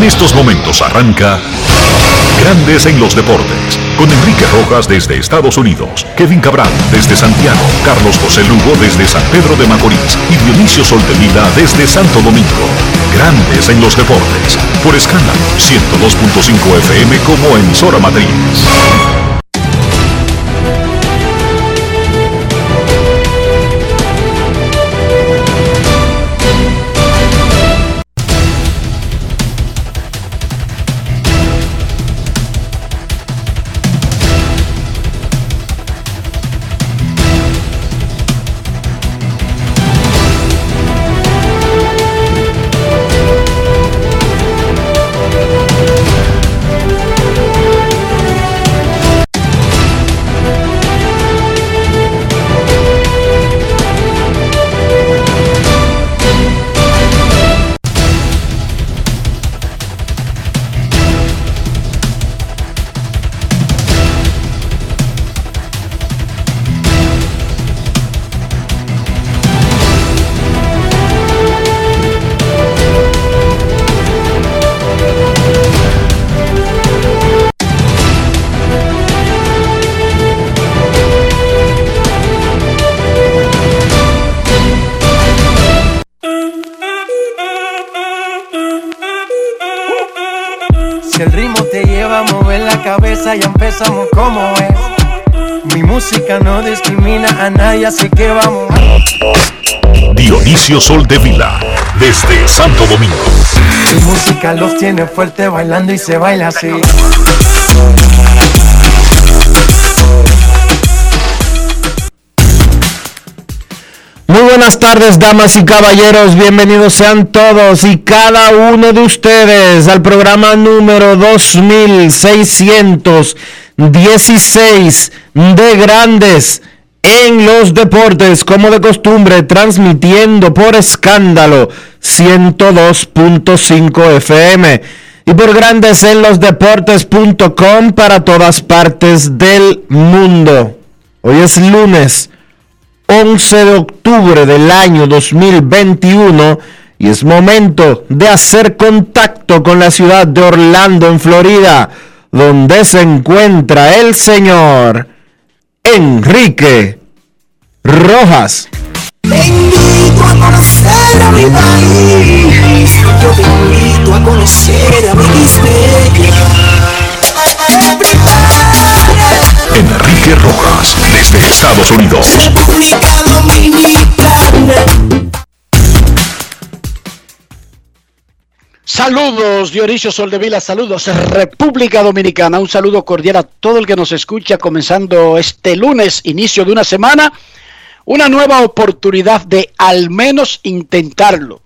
En estos momentos arranca Grandes en los Deportes, con Enrique Rojas desde Estados Unidos, Kevin Cabral desde Santiago, Carlos José Lugo desde San Pedro de Macorís y Dionisio Solterida desde Santo Domingo. Grandes en los Deportes, por escándalo 102.5 FM como emisora matriz. Sol de Vila, desde Santo Domingo. Mi música los tiene fuerte bailando y se baila así. Muy buenas tardes, damas y caballeros. Bienvenidos sean todos y cada uno de ustedes al programa número 2616 de Grandes en los Deportes, como de costumbre, transmitiendo por escándalo 102.5 FM y por Grandes en los Deportes.com para todas partes del mundo. Hoy es lunes 11 de octubre del año 2021 y es momento de hacer contacto con la ciudad de Orlando, en Florida, donde se encuentra el señor Enrique Rojas. Te invito a conocer a mi país. Yo te invito a conocer a mi Enrique Rojas, desde Estados Unidos. República Dominicana. Saludos, Dionisio Soldevila, saludos, República Dominicana, un saludo cordial a todo el que nos escucha, comenzando este lunes, inicio de una semana, una nueva oportunidad de al menos intentarlo,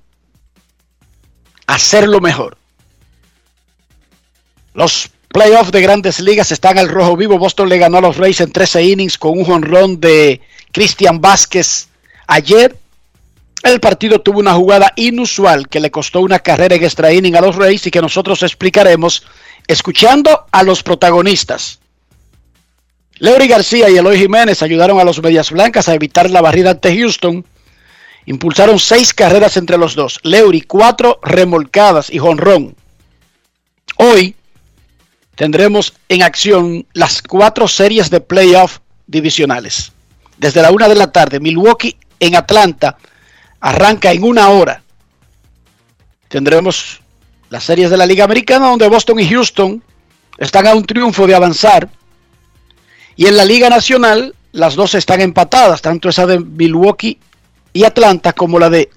hacerlo mejor. Los playoffs de grandes ligas están al rojo vivo, Boston le ganó a los Rays en 13 innings con un jonrón de Cristian Vázquez ayer. El partido tuvo una jugada inusual que le costó una carrera en extra inning a los Rays y que nosotros explicaremos escuchando a los protagonistas. Leury García y Eloy Jiménez ayudaron a los Medias Blancas a evitar la barrida ante Houston. Impulsaron seis carreras entre los dos. Leury, cuatro remolcadas y jonrón. Hoy tendremos en acción las cuatro series de playoff divisionales. Desde la una de la tarde, Milwaukee en Atlanta arranca en una hora. Tendremos las series de la Liga Americana donde Boston y Houston están a un triunfo de avanzar. Y en la Liga Nacional las dos están empatadas, tanto esa de Milwaukee y Atlanta como la de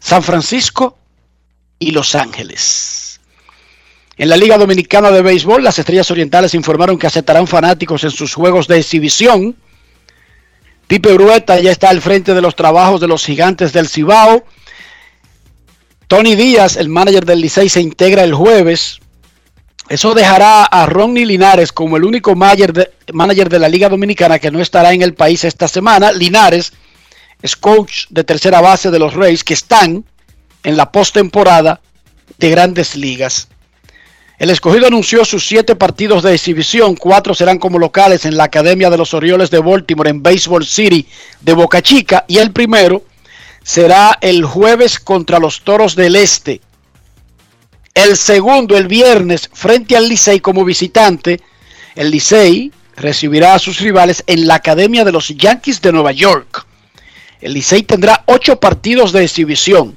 San Francisco y Los Ángeles. En la Liga Dominicana de Béisbol, las Estrellas Orientales informaron que aceptarán fanáticos en sus juegos de exhibición. Pipe Brueta ya está al frente de los trabajos de los gigantes del Cibao. Tony Díaz, el manager del Licey, se integra el jueves. Eso dejará a Ronnie Linares como el único manager de, manager de la Liga Dominicana que no estará en el país esta semana. Linares es coach de tercera base de los Rays que están en la postemporada de grandes ligas. El escogido anunció sus siete partidos de exhibición, cuatro serán como locales en la Academia de los Orioles de Baltimore en Baseball City de Boca Chica y el primero será el jueves contra los Toros del Este El segundo, el viernes, frente al Licey como visitante. El Licey recibirá a sus rivales en la Academia de los Yankees de Nueva York. El Licey tendrá ocho partidos de exhibición.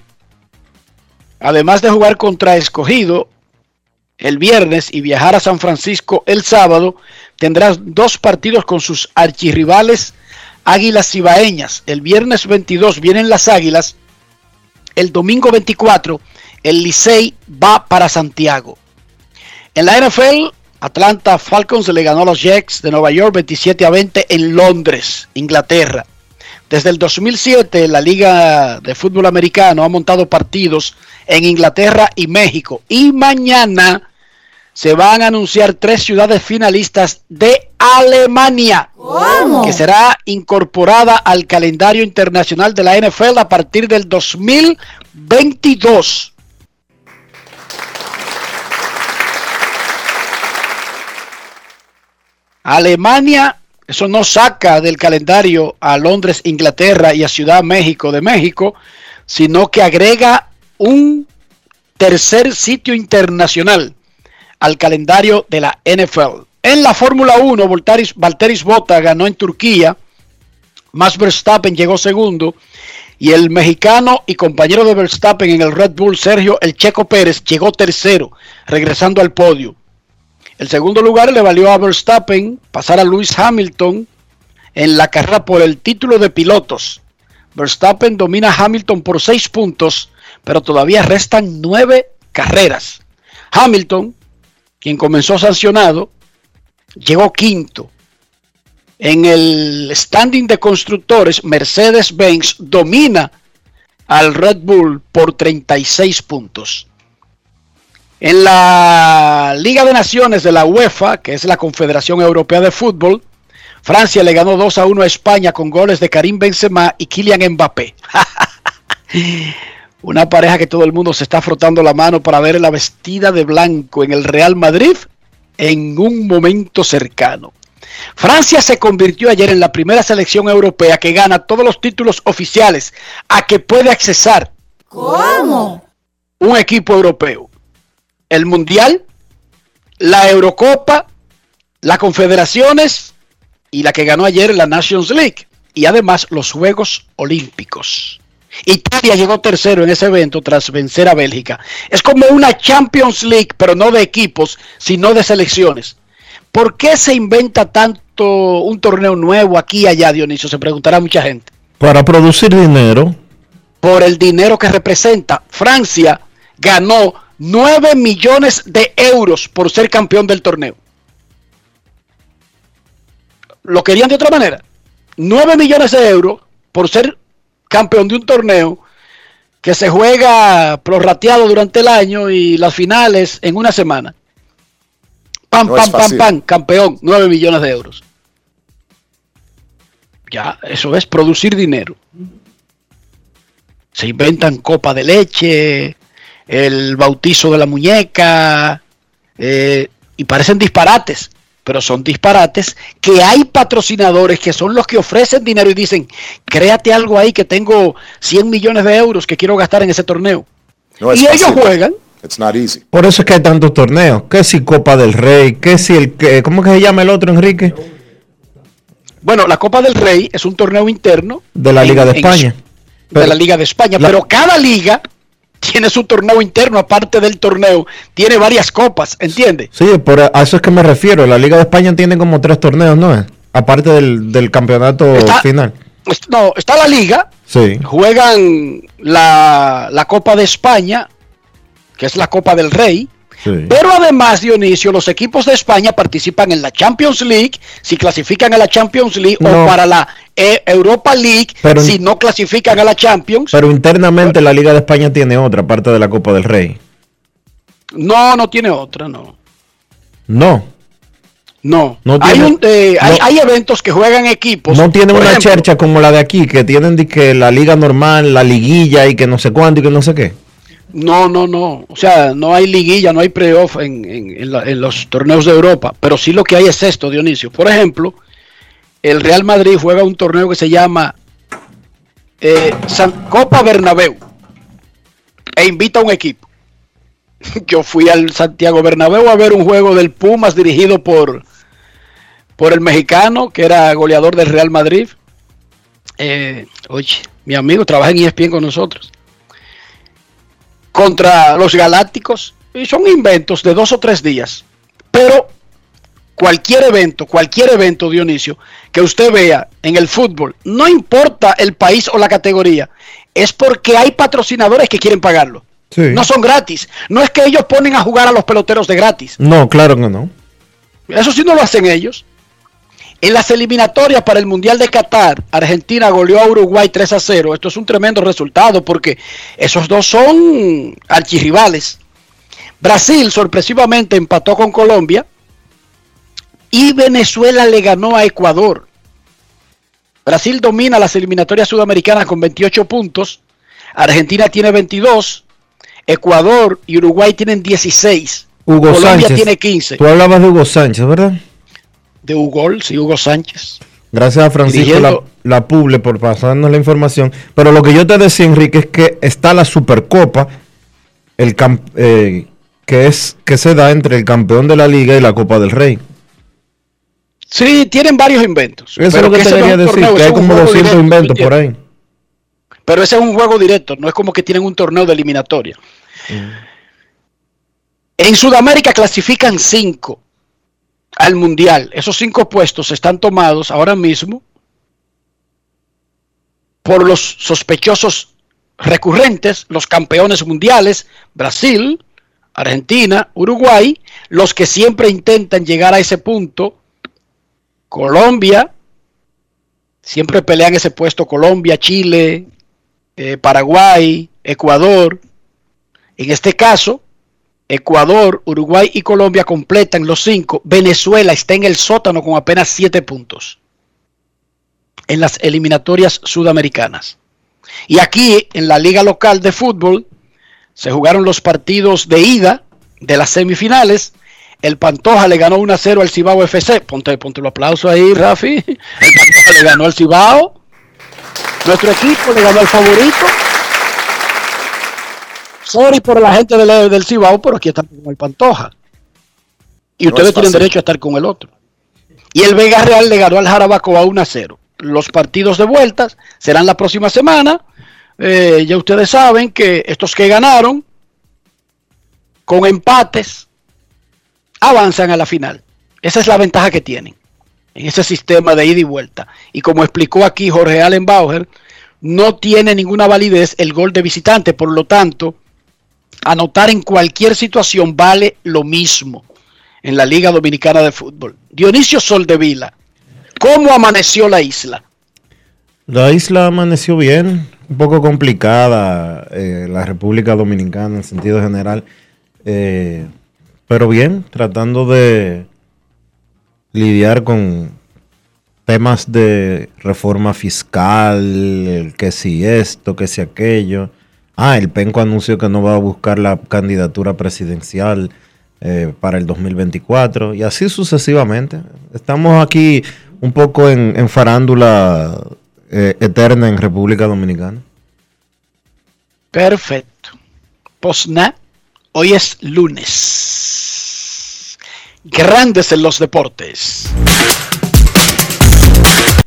Además de jugar contra Escogido el viernes y viajar a San Francisco el sábado, tendrá dos partidos con sus archirrivales Águilas Cibaeñas. El viernes 22 vienen las Águilas. El domingo 24 el Licey va para Santiago. En la NFL, Atlanta Falcons le ganó a los Jets de Nueva York 27 a 20 en Londres, Inglaterra. Desde el 2007, la Liga de Fútbol Americano ha montado partidos en Inglaterra y México. Y mañana se van a anunciar tres ciudades finalistas de Alemania, que será incorporada al calendario internacional de la NFL a partir del 2022. Alemania, eso no saca del calendario a Londres, Inglaterra y a Ciudad México de México, sino que agrega un tercer sitio internacional al calendario de la NFL. En la Fórmula 1, Valteris, Valteris Bota ganó en Turquía, Max Verstappen llegó segundo y el mexicano y compañero de Verstappen en el Red Bull, Sergio El Checo Pérez, llegó tercero, regresando al podio. El segundo lugar le valió a Verstappen pasar a Lewis Hamilton en la carrera por el título de pilotos. Verstappen domina a Hamilton por seis puntos, pero todavía restan nueve carreras. Hamilton, quien comenzó sancionado, llegó quinto. En el standing de constructores, Mercedes-Benz domina al Red Bull por 36 puntos. En la Liga de Naciones de la UEFA, que es la Confederación Europea de Fútbol, Francia le ganó 2 a 1 a España con goles de Karim Benzema y Kylian Mbappé. Una pareja que todo el mundo se está frotando la mano para ver la vestida de blanco en el Real Madrid en un momento cercano. Francia se convirtió ayer en la primera selección europea que gana todos los títulos oficiales a que puede accesar. ¿Cómo? Un equipo europeo el Mundial, la Eurocopa, las Confederaciones y la que ganó ayer la Nations League. Y además los Juegos Olímpicos. Italia llegó tercero en ese evento tras vencer a Bélgica. Es como una Champions League, pero no de equipos, sino de selecciones. ¿Por qué se inventa tanto un torneo nuevo aquí y allá, Dionisio? Se preguntará mucha gente. Para producir dinero. Por el dinero que representa. Francia ganó 9 millones de euros por ser campeón del torneo. Lo querían de otra manera. 9 millones de euros por ser campeón de un torneo que se juega prorrateado durante el año y las finales en una semana. Pam, pam, pam, pam, campeón, 9 millones de euros. Ya, eso es producir dinero. Se inventan copa de leche, el bautizo de la muñeca, eh, y parecen disparates, pero son disparates que hay patrocinadores que son los que ofrecen dinero y dicen, créate algo ahí que tengo 100 millones de euros que quiero gastar en ese torneo. y ellos juegan. Por eso es que hay tantos torneos. Que si Copa del Rey, que si el que, ¿cómo que se llama el otro, Enrique? Bueno, la Copa del Rey es un torneo interno de la Liga de España. de la Liga de España, pero cada liga tiene su torneo interno, aparte del torneo, tiene varias copas, ¿entiende? Sí, por a eso es que me refiero. La Liga de España tiene como tres torneos, ¿no? Aparte del, campeonato final. No, está la Liga. Sí. Juegan la, la Copa de España, que es la Copa del Rey. Pero además, Dionisio, los equipos de España participan en la Champions League, si clasifican a la Champions League, o para la e Europa League, si no clasifican a la Champions. Pero internamente la Liga de España tiene otra, parte de la Copa del Rey. No, no tiene otra, no. No. No, hay, eh, hay, eventos que juegan equipos. No tienen una chercha como la de aquí, que tienen que la liga normal, la liguilla y que no sé cuánto y que no sé qué. No, no, no. O sea, no hay liguilla, no hay playoff en, en, los torneos de Europa. Pero sí lo que hay es esto, Dionisio. Por ejemplo, el Real Madrid juega un torneo que se llama eh, Copa Bernabéu e invita a un equipo. yo fui al Santiago Bernabéu a ver un juego del Pumas dirigido por, por el mexicano que era goleador del Real Madrid. Eh, oye, mi amigo trabaja en ESPN con nosotros. Contra los Galácticos. Y son inventos de dos o tres días. Pero cualquier evento, cualquier evento, Dionisio, que usted vea en el fútbol, no importa el país o la categoría, es porque hay patrocinadores que quieren pagarlo. No son gratis. No es que ellos ponen a jugar a los peloteros de gratis. No, claro que no. Eso sí no lo hacen ellos. En las eliminatorias para el Mundial de Qatar, Argentina goleó a Uruguay 3 a 0. Esto es un tremendo resultado porque esos dos son archirrivales. Brasil sorpresivamente empató con Colombia y Venezuela le ganó a Ecuador. Brasil domina las eliminatorias sudamericanas con 28 puntos. Argentina tiene 22. Ecuador y Uruguay tienen 16. Hugo Colombia Sánchez. tiene 15. Tú hablabas de Hugo Sánchez, ¿verdad? De Hugo, sí, Hugo Sánchez. Gracias a Francisco la, la Puble por pasarnos la información. Pero lo que yo te decía, Enrique, es que está la Supercopa, el eh, que es que se da entre el campeón de la liga y la Copa del Rey. Sí, tienen varios inventos. Eso es lo que ese te quería decir, torneo, que hay como juego 200 directo, inventos ¿me por ahí. Pero ese es un juego directo, no es como que tienen un torneo de eliminatoria. En Sudamérica clasifican cinco al Mundial. Esos cinco puestos están tomados ahora mismo por los sospechosos recurrentes, los campeones mundiales, Brasil, Argentina, Uruguay, los que siempre intentan llegar a ese punto, Colombia, siempre pelean ese puesto Colombia, Chile, eh, Paraguay, Ecuador. En este caso, Ecuador, Uruguay y Colombia completan los cinco. Venezuela está en el sótano con apenas siete puntos en las eliminatorias sudamericanas. Y aquí, en la liga local de fútbol, se jugaron los partidos de ida de las semifinales. El Pantoja le ganó 1 a 0 al Cibao FC. Ponte, ponte el aplauso ahí, Rafi. El Pantoja le ganó al Cibao. Nuestro equipo le ganó al favorito. Sorry por la gente del, del Cibao, pero aquí están con el Pantoja. Y No ustedes es tienen derecho a estar con el otro. Y el Vega Real le ganó al Jarabacoa 1 a 0. Los partidos de vueltas serán la próxima semana. Eh, ya ustedes saben que estos que ganaron con empates avanzan a la final. Esa es la ventaja que tienen en ese sistema de ida y vuelta. Y como explicó aquí Jorge Allen Bauer, no tiene ninguna validez el gol de visitante, por lo tanto, anotar en cualquier situación vale lo mismo en la Liga Dominicana de Fútbol. Dionisio Soldevila, ¿cómo amaneció la isla? La isla amaneció bien, un poco complicada eh, la República Dominicana en sentido general, eh, pero bien, tratando de lidiar con temas de reforma fiscal, que si esto, que si aquello. Ah, el Penco anunció que no va a buscar la candidatura presidencial eh, para el 2024 y así sucesivamente. Estamos aquí un poco en, en farándula eh, eterna en República Dominicana. Perfecto. Posna, hoy es lunes. Grandes en los deportes.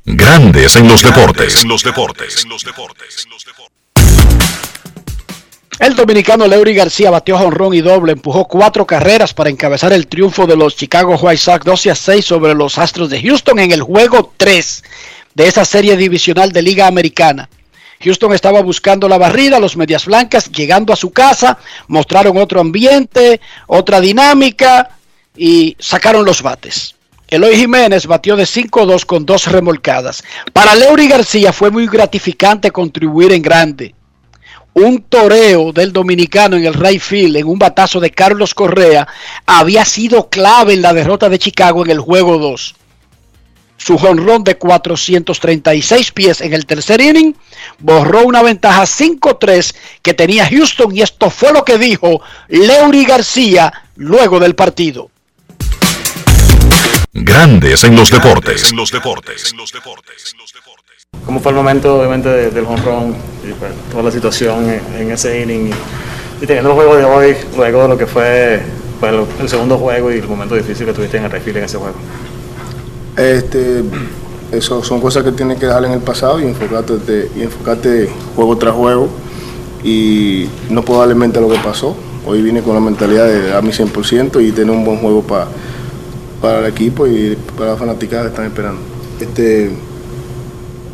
Grandes en los deportes. En los deportes. El dominicano Leury García batió jonrón y doble, empujó cuatro carreras para encabezar el triunfo de los Chicago White Sox 12 a 6 sobre los Astros de Houston en el juego 3 de esa serie divisional de Liga Americana. Houston estaba buscando la barrida, los Medias Blancas llegando a su casa, mostraron otro ambiente, otra dinámica y sacaron los bates. Eloy Jiménez batió de 5-2 con dos remolcadas. Para Leury García fue muy gratificante contribuir en grande un toreo del dominicano en el right field en un batazo de Carlos Correa había sido clave en la derrota de Chicago en el juego 2. Su jonrón de 436 pies en el tercer inning borró una ventaja 5-3 que tenía Houston y esto fue lo que dijo Leury García luego del partido. Grandes en los deportes. En los deportes. ¿Cómo fue el momento, obviamente, de- del home run y pues, toda la situación en, en ese inning? Y teniendo el juego de hoy, luego de lo que fue pues, el segundo juego y el momento difícil que tuviste en el refil en ese juego. Este, eso son cosas que tienes que dejar en el pasado y enfocarte, y enfocarte juego tras juego. Y no puedo darle mente a lo que pasó. Hoy vine con la mentalidad de dar mi 100% y tener un buen juego para para el equipo y para la fanaticada que están esperando. Este,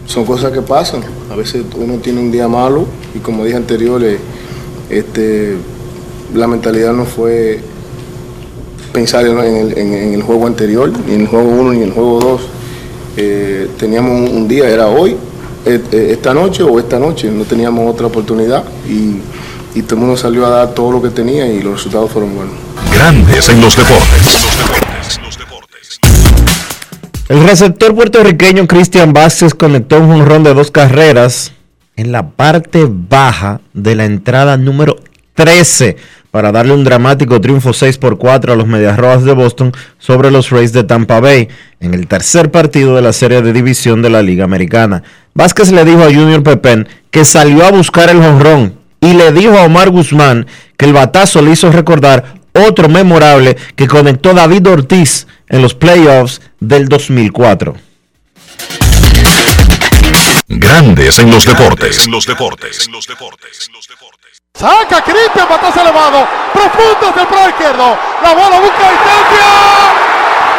son cosas que pasan. A veces uno tiene un día malo y como dije anterior, este, la mentalidad no fue pensar en el, juego anterior, ni en el juego 1 ni en el juego 2. Eh, teníamos un, día, era hoy, eh, eh, esta noche o esta noche, no teníamos otra oportunidad y, y todo el mundo salió a dar todo lo que tenía y los resultados fueron buenos. Grandes en los deportes. El receptor puertorriqueño Cristian Vázquez conectó un jonrón de dos carreras en la parte baja de la entrada número 13 para darle un dramático triunfo 6 por 4 a los Medias Rojas de Boston sobre los Rays de Tampa Bay en el tercer partido de la serie de división de la Liga Americana. Vázquez le dijo a Junior Pepén que salió a buscar el jonrón y le dijo a Omar Guzmán que el batazo le hizo recordar otro memorable que conectó David Ortiz en los playoffs del 2004. Grandes en los deportes. En los deportes. En los deportes. Saca Cristian, batazo elevado, profundo del pro izquierdo. La bola busca distancia.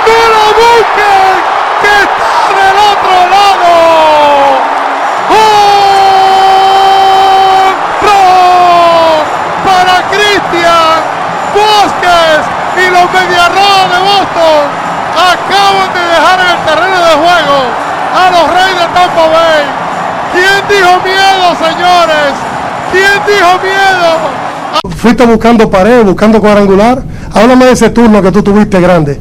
¡No lo busquen! ¡Que está del otro lado! ¡Gol! Para Cristian Vázquez y los Mediarrojas de Boston acaban de dejar en el terreno de juego a los Reyes de Tampa Bay. ¿Quién dijo miedo, señores? ¿Quién dijo miedo? Fuiste buscando pared, buscando cuadrangular. Háblame de ese turno que tú tuviste grande.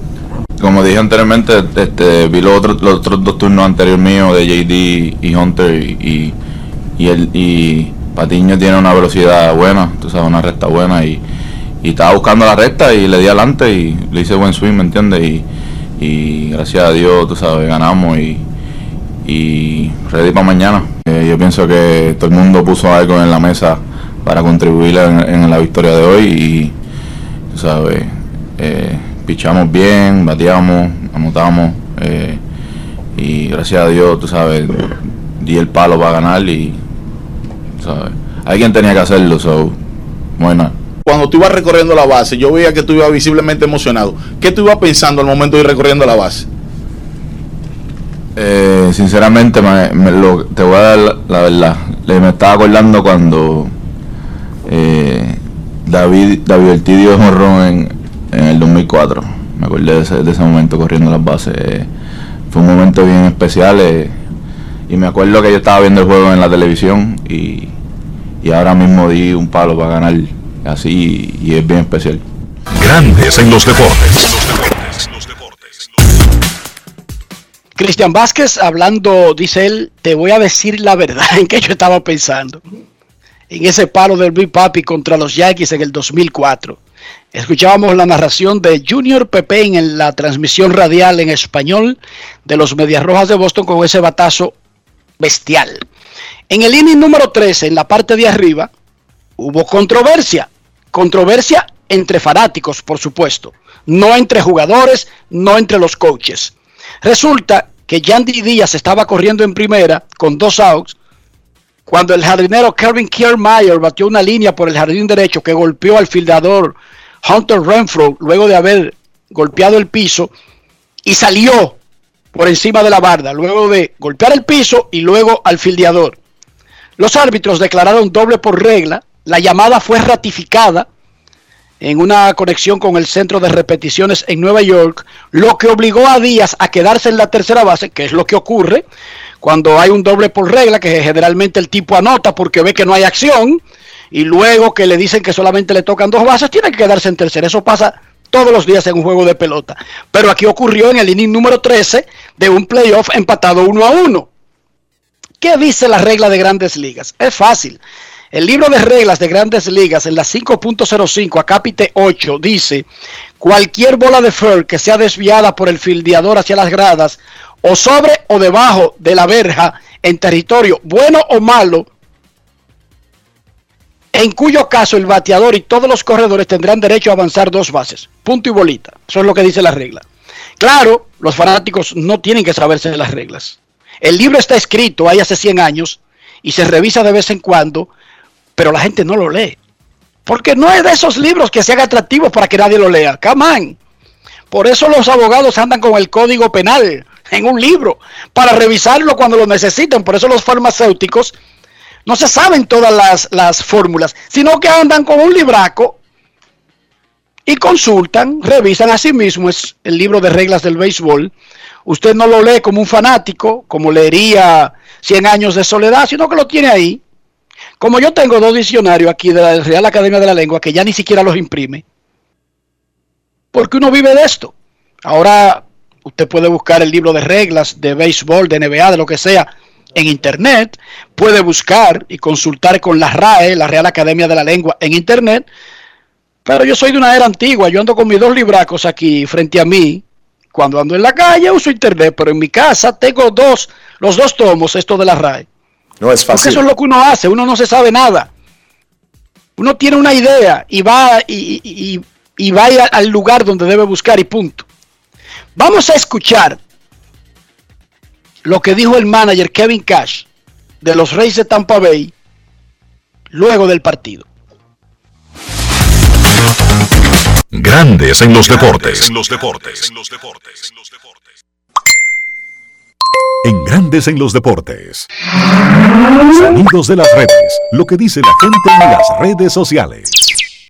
Como dije anteriormente, este, vi los otros, los otros dos turnos anteriores míos de JD y Hunter y, y, el, y Patiño tiene una velocidad buena, tú sabes, una recta buena y y estaba buscando la recta y le di adelante y le hice buen swing, ¿me entiendes? Y, gracias a Dios, tú sabes, ganamos y, ready para mañana. Eh, yo pienso que todo el mundo puso algo en la mesa para contribuir en, la victoria de hoy y, tú sabes, eh, pichamos bien, bateamos, anotamos eh, y gracias a Dios, tú sabes, di el palo para ganar y, ¿sabes? Alguien tenía que hacerlo, so, bueno cuando tú ibas recorriendo la base, yo veía que tú ibas visiblemente emocionado. ¿Qué tú ibas pensando al momento de ir recorriendo la base? Eh, sinceramente, te voy a dar la, verdad. me estaba acordando cuando eh, David, David Ortiz dio en, en el 2004. Me acordé de ese, momento corriendo las bases. fue un momento bien especial. Eh, y me acuerdo que yo estaba viendo el juego en la televisión y, y ahora mismo di un palo para ganar así y es bien especial. Grandes en los deportes. Cristian Vázquez hablando, dice él, te voy a decir la verdad en que yo estaba pensando. En ese palo del Big Papi contra los Yankees en el 2004. Escuchábamos la narración de Junior Pepe en la transmisión radial en español de los Medias Rojas de Boston con ese batazo bestial. En el inning número 13, en la parte de arriba, hubo controversia. Controversia entre fanáticos, por supuesto, no entre jugadores, no entre los coaches. Resulta que Yandy Díaz estaba corriendo en primera con dos outs cuando el jardinero Kevin Kiermaier batió una línea por el jardín derecho que golpeó al fildador Hunter Renfro luego de haber golpeado el piso y salió por encima de la barda, luego de golpear el piso y luego al fildeador. Los árbitros declararon doble por regla la llamada fue ratificada en una conexión con el centro de repeticiones en Nueva York, lo que obligó a Díaz a quedarse en la tercera base, que es lo que ocurre cuando hay un doble por regla, que generalmente el tipo anota porque ve que no hay acción, y luego que le dicen que solamente le tocan dos bases, tiene que quedarse en tercera. Eso pasa todos los días en un juego de pelota. Pero aquí ocurrió en el inning número 13 de un playoff empatado uno a uno. ¿Qué dice la regla de grandes ligas? Es fácil. El libro de reglas de grandes ligas en la 5.05 a capite 8 dice, cualquier bola de fur que sea desviada por el fildeador hacia las gradas o sobre o debajo de la verja en territorio bueno o malo en cuyo caso el bateador y todos los corredores tendrán derecho a avanzar dos bases. Punto y bolita. Eso es lo que dice la regla. Claro, los fanáticos no tienen que saberse las reglas. El libro está escrito ahí hace 100 años y se revisa de vez en cuando, pero la gente no lo lee. Porque no es de esos libros que sean atractivos para que nadie lo lea. Come. Por eso los abogados andan con el código penal en un libro, para revisarlo cuando lo necesiten. Por eso los farmacéuticos no se saben todas las, las fórmulas, sino que andan con un libraco y consultan, revisan a sí mismo es el libro de reglas del béisbol. Usted no lo lee como un fanático, como leería 100 años de soledad, sino que lo tiene ahí. Como yo tengo dos diccionarios aquí de la Real Academia de la Lengua que ya ni siquiera los imprime, porque uno vive de esto. Ahora usted puede buscar el libro de reglas de béisbol, de NBA, de lo que sea, en internet, puede buscar y consultar con la RAE, la Real Academia de la Lengua, en internet. Pero yo soy de una era antigua, yo ando con mis dos libracos aquí frente a mí. Cuando ando en la calle uso internet, pero en mi casa tengo dos, los dos tomos, esto de la RAE. No es Porque fácil. eso es lo que uno hace, uno no se sabe nada. Uno tiene una idea y va y, y- y- y va a ir al lugar donde debe buscar y punto. Vamos a escuchar lo que dijo el manager Kevin Cash de los Reyes de Tampa Bay luego del partido. Grandes en los deportes. En los deportes. En Grandes en los deportes. Sonidos de las redes. Lo que dice la gente en las redes sociales.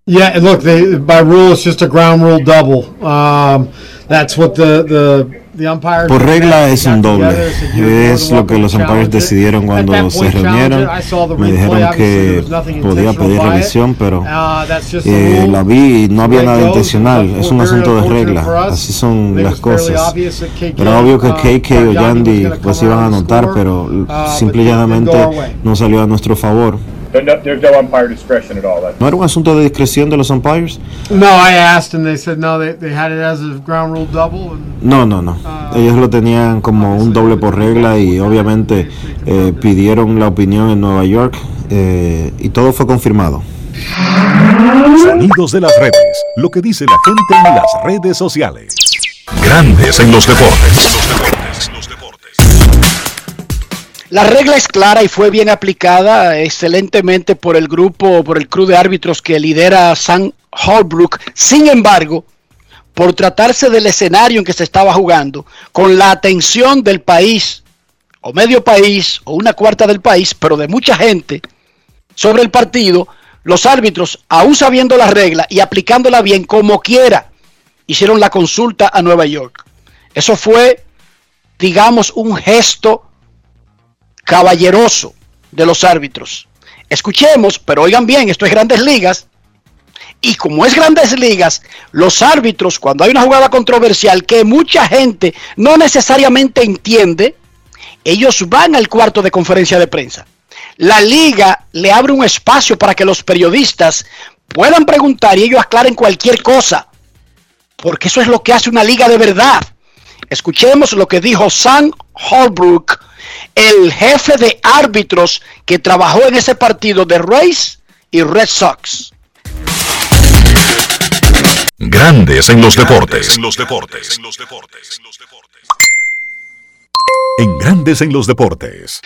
Yeah, look, they, by rule, it's just a ground rule double. Um, that's what the, the. Por regla es un doble. Es lo que los umpires decidieron cuando se reunieron. Me dijeron que podía pedir revisión, pero Uh, eh, la vi y no había nada intencional. Es un asunto de regla. Así son las cosas. Era obvio que uh, KK o Yandy pues iban a anotar, pero Uh, simple y llanamente no salió a nuestro favor. No, there's no umpire discretion at all. That's ¿No era un asunto de discreción de los umpires? No, I asked, and they said no, they, they had it as a ground rule double. And No, no, no. Ellos lo tenían como un doble por regla y obviamente eh, pidieron la opinión en Nueva York eh, y todo fue confirmado. Sonidos de las redes. Lo que dice la gente en las redes sociales. Grandes en los deportes. La regla es clara y fue bien aplicada excelentemente por el grupo, por el crew de árbitros que lidera Sam Holbrook. Sin embargo, por tratarse del escenario en que se estaba jugando, con la atención del país, o medio país, o una cuarta del país, pero de mucha gente, sobre el partido, los árbitros, aún sabiendo la regla y aplicándola bien como quiera, hicieron la consulta a Nueva York. Eso fue, digamos, un gesto caballeroso de los árbitros. Escuchemos, pero oigan bien, esto es grandes ligas. Y como es grandes ligas, los árbitros, cuando hay una jugada controversial que mucha gente no necesariamente entiende, ellos van al cuarto de conferencia de prensa. La liga le abre un espacio para que los periodistas puedan preguntar y ellos aclaren cualquier cosa. Porque eso es lo que hace una liga de verdad. Escuchemos lo que dijo Sam Holbrook, el jefe de árbitros que trabajó en ese partido de Rays y Red Sox. Grandes en los deportes. En los deportes. En Grandes en los deportes.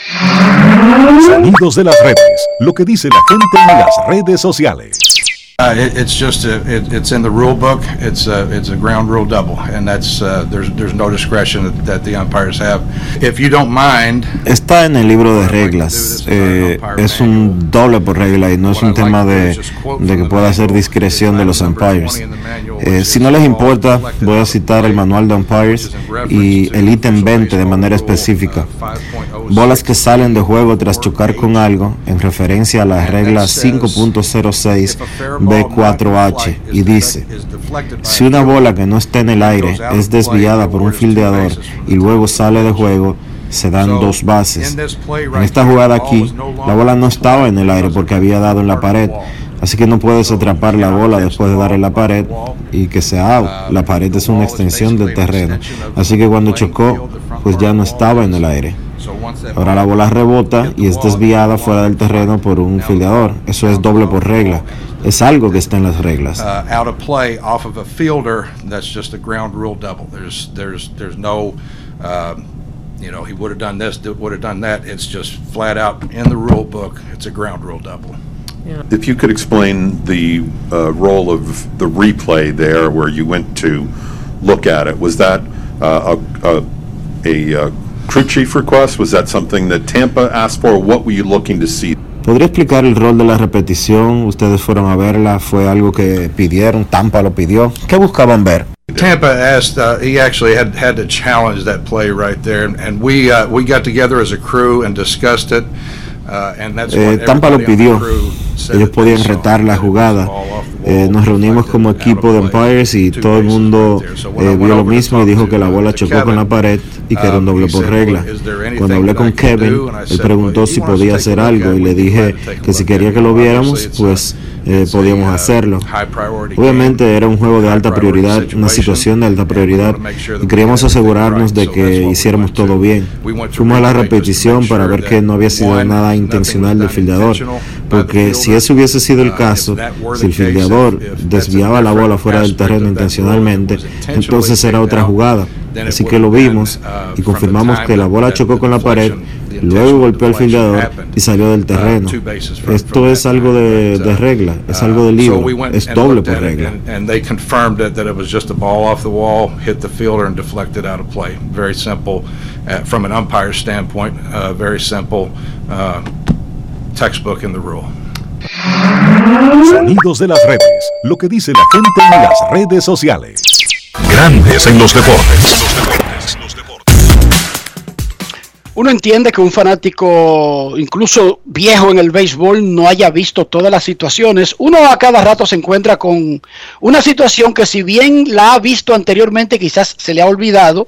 Sonidos de las redes. Lo que dice la gente en las redes sociales. Uh, it, it's just a, it, it's in the rule book. It's a, it's a ground rule double, and that's uh, there's there's no discretion that, that the umpires have. If you don't mind, Está en el libro de reglas. eh, es un doble por regla y no es un tema de, de que pueda ser discreción de los umpires. Eh, si no les importa, voy a citar el manual de umpires y el ítem 20 de manera específica. Bolas que salen de juego tras chocar con algo en referencia a la regla 5.06 B4H y dice, si una bola que no está en el aire es desviada por un fildeador y luego sale de juego, se dan dos bases. En esta jugada aquí, la bola no estaba en el aire porque había dado en la pared. Así que no puedes atrapar la bola después de dar en la pared y que sea out. La pared es una extensión del terreno. Así que cuando chocó, pues ya no estaba en el aire. Ahora la bola rebota y es desviada fuera del terreno por un fildeador. Eso es doble por regla. Es algo que está en las reglas. uh, out of play off of a fielder, that's just a ground rule double. There's there's there's no, um, you know, he would have done this, would have done that. It's just flat out in the rule book. It's a ground rule double. If you could explain the uh, role of the replay there, where you went to look at it, was that uh, a, a, a uh, crew chief request? Was that something that Tampa asked for? What were you looking to see? ¿Podría explicar el rol de la repetición? Ustedes fueron a verla, fue algo que pidieron, Tampa lo pidió. ¿Qué buscaban ver? Tampa asked. Uh, he actually had had to challenge that play right there, and, we uh, we got together as a crew and discussed it. Uh, and that's Eh, Tampa lo pidió. Ellos podían retar la jugada. Eh, nos reunimos como equipo de umpires y todo el mundo eh, vio lo mismo y dijo que la bola chocó con la pared y que era un doble por regla. Cuando hablé con Kevin, él preguntó si podía hacer algo y le dije que si quería que lo viéramos, pues eh, podíamos hacerlo. Obviamente era un juego de alta prioridad, una situación de alta prioridad y queríamos asegurarnos de que hiciéramos todo bien. Fuimos a la repetición para ver que no había sido nada intencional del fildeador, porque si eso hubiese sido el caso, si el fildeador desviaba la bola fuera del terreno intencionalmente, entonces era otra jugada. Así que lo vimos y confirmamos que la bola chocó con la pared, luego golpeó al fildeador y salió del terreno. Esto es algo de, de regla, es algo de libro, es doble por regla. Very simple, uh, from an umpire standpoint. Uh, very simple, uh, textbook in the rule. Sonidos de las redes. Lo que dice la gente en las redes sociales. Grandes en los deportes. Uno entiende que un fanático, incluso viejo en el béisbol, no haya visto todas las situaciones. Uno a cada rato se encuentra con una situación que si bien la ha visto anteriormente, quizás se le ha olvidado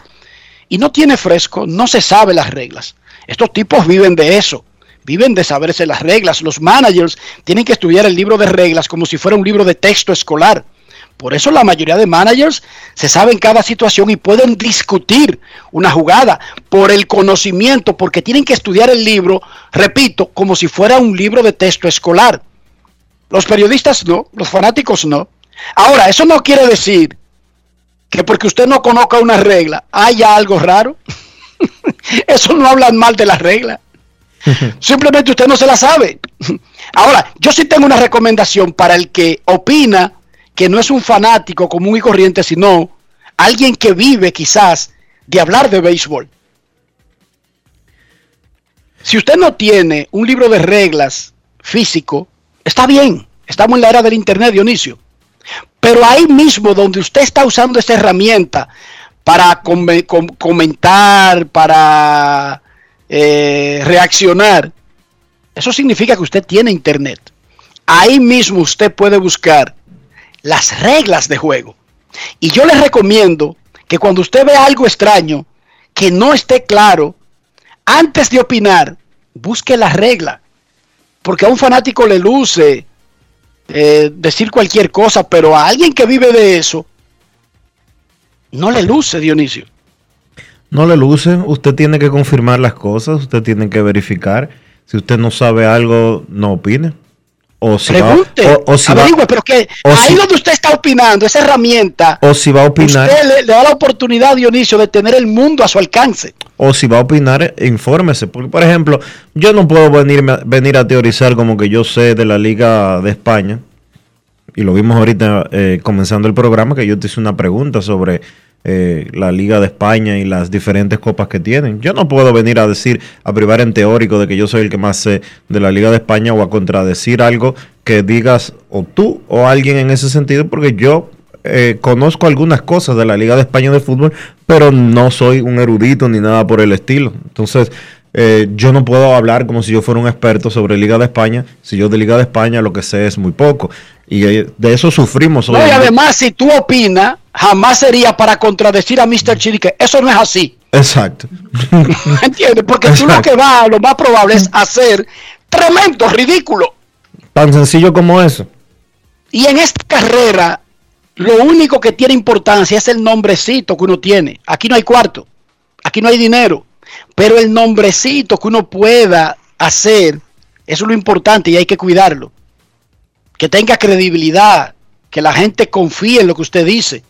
y no tiene fresco, no se sabe las reglas. Estos tipos viven de eso, viven de saberse las reglas. Los managers tienen que estudiar el libro de reglas como si fuera un libro de texto escolar. Por eso la mayoría de managers se saben cada situación y pueden discutir una jugada por el conocimiento, porque tienen que estudiar el libro, repito, como si fuera un libro de texto escolar. Los periodistas no, los fanáticos no. Ahora, eso no quiere decir que porque usted no conozca una regla haya algo raro. eso no hablan mal de las reglas. Simplemente usted no se la sabe. Ahora, yo sí tengo una recomendación para el que opina que no es un fanático común y corriente, sino alguien que vive quizás de hablar de béisbol. Si usted no tiene un libro de reglas físico, está bien, estamos en la era del Internet, Dionisio. Pero ahí mismo donde usted está usando esa herramienta para com com comentar, para eh, reaccionar, eso significa que usted tiene Internet. Ahí mismo usted puede buscar las reglas de juego. Y yo les recomiendo que cuando usted vea algo extraño, que no esté claro, antes de opinar, busque la regla. Porque a un fanático le luce eh, decir cualquier cosa, pero a alguien que vive de eso, no le luce, Dionisio. No le luce, usted tiene que confirmar las cosas, usted tiene que verificar. Si usted no sabe algo, no opine. O si va, Pregunte, o, o si va- averigüe, pero que o ahí si- donde usted está opinando, esa herramienta, o si va a opinar, usted le, le da la oportunidad, Dionisio, de tener el mundo a su alcance. o si va a opinar, infórmese. Porque, por ejemplo, yo no puedo venir, venir a teorizar como que yo sé de la Liga de España. Y lo vimos ahorita eh, comenzando el programa, que yo te hice una pregunta sobre eh, la Liga de España y las diferentes copas que tienen. Yo no puedo venir a decir, a privar en teórico de que yo soy el que más sé de la Liga de España o a contradecir algo que digas o tú o alguien en ese sentido, porque yo eh, conozco algunas cosas de la Liga de España de fútbol, pero no soy un erudito ni nada por el estilo. Entonces, eh, yo no puedo hablar como si yo fuera un experto sobre Liga de España, si yo de Liga de España lo que sé es muy poco. Y eh, de eso sufrimos hoy. No, y además, si tú opinas, jamás sería para contradecir a Mr. Chiri que eso no es así. Exacto. ¿Entiendes? Porque tú lo que va, lo más probable es hacer tremendo ridículo. Tan sencillo como eso. Y en esta carrera, lo único que tiene importancia es el nombrecito que uno tiene. Aquí no hay cuarto, aquí no hay dinero. Pero el nombrecito que uno pueda hacer, eso es lo importante y hay que cuidarlo. Que tenga credibilidad, que la gente confíe en lo que usted dice.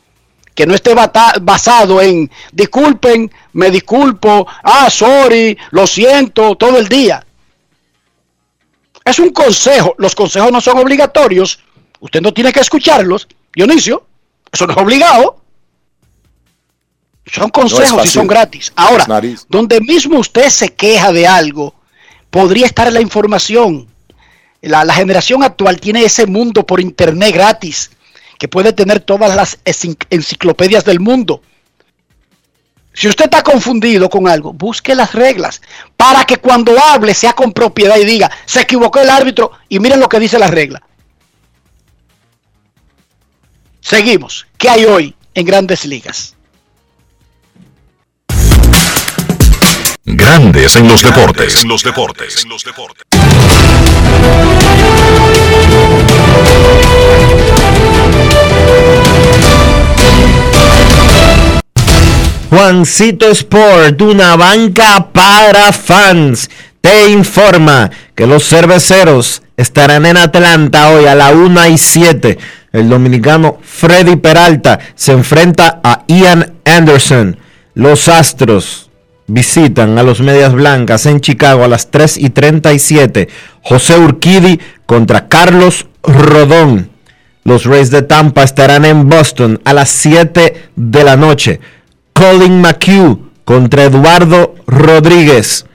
Que no esté basado en disculpen, me disculpo, ah, sorry, lo siento, todo el día. Es un consejo. Los consejos no son obligatorios. Usted no tiene que escucharlos. Dionisio, eso no es obligado. Son consejos y son gratis. Ahora, donde mismo usted se queja de algo, podría estar la información. La, la generación actual tiene ese mundo por internet gratis, que puede tener todas las enci- enciclopedias del mundo. Si usted está confundido con algo, busque las reglas para que cuando hable sea con propiedad y diga, se equivocó el árbitro y miren lo que dice la regla. Seguimos. ¿Qué hay hoy en grandes ligas? Grandes en los deportes. En los deportes. En los deportes. Juancito Sport, una banca para fans, te informa que los cerveceros estarán en Atlanta hoy a la 1 y 7. El dominicano Freddy Peralta se enfrenta a Ian Anderson. Los Astros visitan a los Medias Blancas en Chicago a las 3 y 37. José Urquidi contra Carlos Rodón. Los Rays de Tampa estarán en Boston a las 7 de la noche. Colin McHugh contra Eduardo Rodríguez.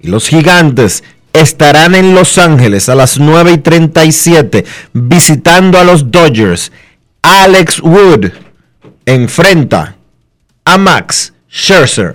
Y los Gigantes estarán en Los Ángeles a las 9 y 37 visitando a los Dodgers. Alex Wood enfrenta a Max Scherzer.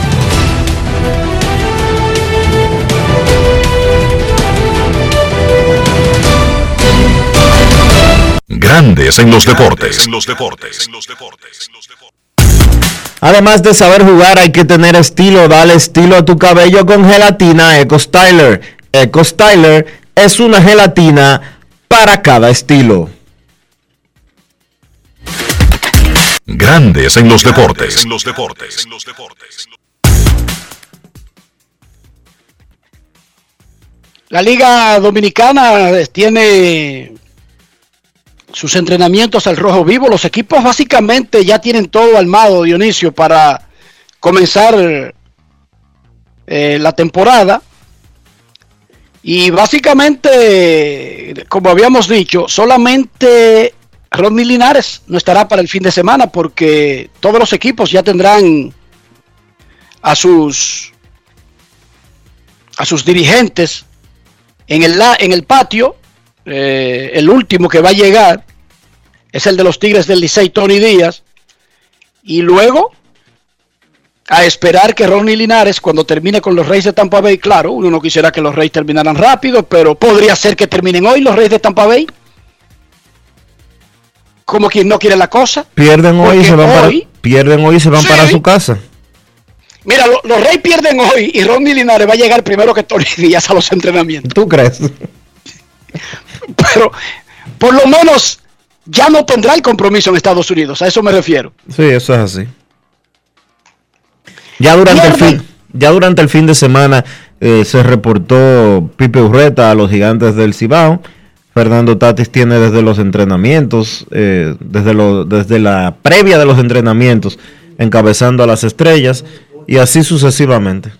Grandes en los deportes. En los deportes. En los deportes. Además de saber jugar, hay que tener estilo. Dale estilo a tu cabello con gelatina Eco Styler. Eco Styler es una gelatina para cada estilo. Grandes en los deportes. En los deportes. En los deportes. La Liga Dominicana tiene sus entrenamientos al rojo vivo. Los equipos básicamente ya tienen todo armado, Dionisio, para comenzar eh, la temporada. Y básicamente, como habíamos dicho, solamente Rodney Linares no estará para el fin de semana porque todos los equipos ya tendrán a sus a sus dirigentes en el, en el patio. Eh, el último que va a llegar es el de los Tigres del Licey, Tony Díaz. Y luego a esperar que Ronnie Linares, cuando termine con los Reyes de Tampa Bay, claro, uno no quisiera que los Reyes terminaran rápido, pero podría ser que terminen hoy los Reyes de Tampa Bay. Como quien no quiere la cosa. Pierden hoy y se van para, hoy- pierden hoy y se van Sí. para su casa. Mira, lo- los Reyes pierden hoy y Ronnie Linares va a llegar primero que Tony Díaz a los entrenamientos. ¿Tú crees? Pero por lo menos ya no tendrá el compromiso en Estados Unidos, a eso me refiero. Sí, eso es así. Ya durante el fin, ya durante el fin de semana eh, se reportó Pipe Urreta a los gigantes del Cibao. Fernando Tatis tiene desde los entrenamientos, eh, desde, lo, desde la previa de los entrenamientos, encabezando a las estrellas y así sucesivamente.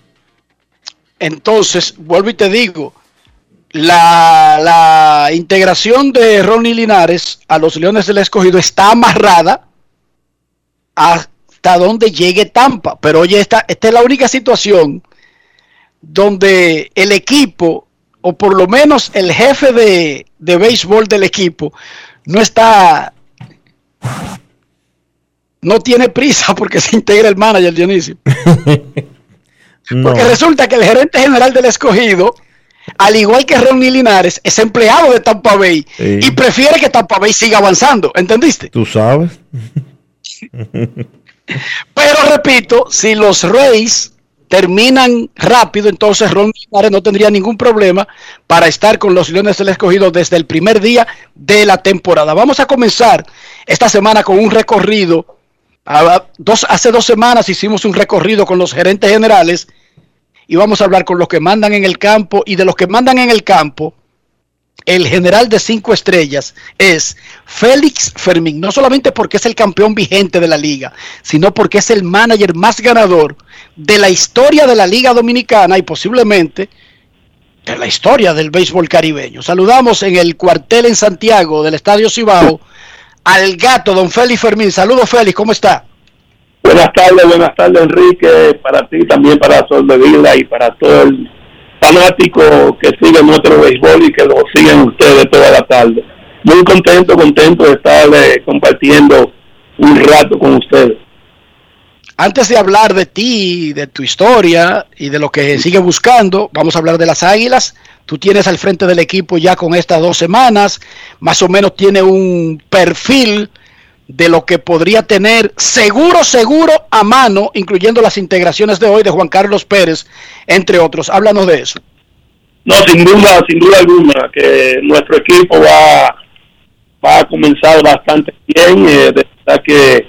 Entonces, vuelvo y te digo, la, la integración de Ronnie Linares a los Leones del Escogido está amarrada hasta donde llegue Tampa. Pero oye, esta, esta es la única situación donde el equipo, o por lo menos el jefe de, de béisbol del equipo, no está no tiene prisa porque se integra el manager Dionisio. No. Porque resulta que el gerente general del escogido, al igual que Ronnie Linares, es empleado de Tampa Bay Sí. y prefiere que Tampa Bay siga avanzando. ¿Entendiste? Tú sabes. Pero repito, si los Rays terminan rápido, entonces Ron Linares no tendría ningún problema para estar con los Leones del Escogido desde el primer día de la temporada. Vamos a comenzar esta semana con un recorrido. Ah, dos- hace dos semanas hicimos un recorrido con los gerentes generales y vamos a hablar con los que mandan en el campo y de los que mandan en el campo. El general de cinco estrellas es Félix Fermín, no solamente porque es el campeón vigente de la liga, sino porque es el manager más ganador de la historia de la liga dominicana y posiblemente de la historia del béisbol caribeño. Saludamos en el cuartel en Santiago del Estadio Cibao al gato, don Félix Fermín. Saludos Félix, ¿cómo está? Buenas tardes, buenas tardes Enrique, para ti también, para Sol de Vida y para todo el fanático que sigue nuestro béisbol y que lo siguen ustedes toda la tarde. Muy contento, contento de estar compartiendo un rato con ustedes. Antes de hablar de ti, de tu historia y de lo que sigue buscando, vamos a hablar de las Águilas. Tú tienes al frente del equipo ya con estas dos semanas, más o menos tiene un perfil de lo que podría tener seguro, seguro a mano, incluyendo las integraciones de hoy de Juan Carlos Pérez, entre otros. Háblanos de eso. No, sin duda, sin duda alguna, que nuestro equipo va, va a comenzar bastante bien, eh, de verdad que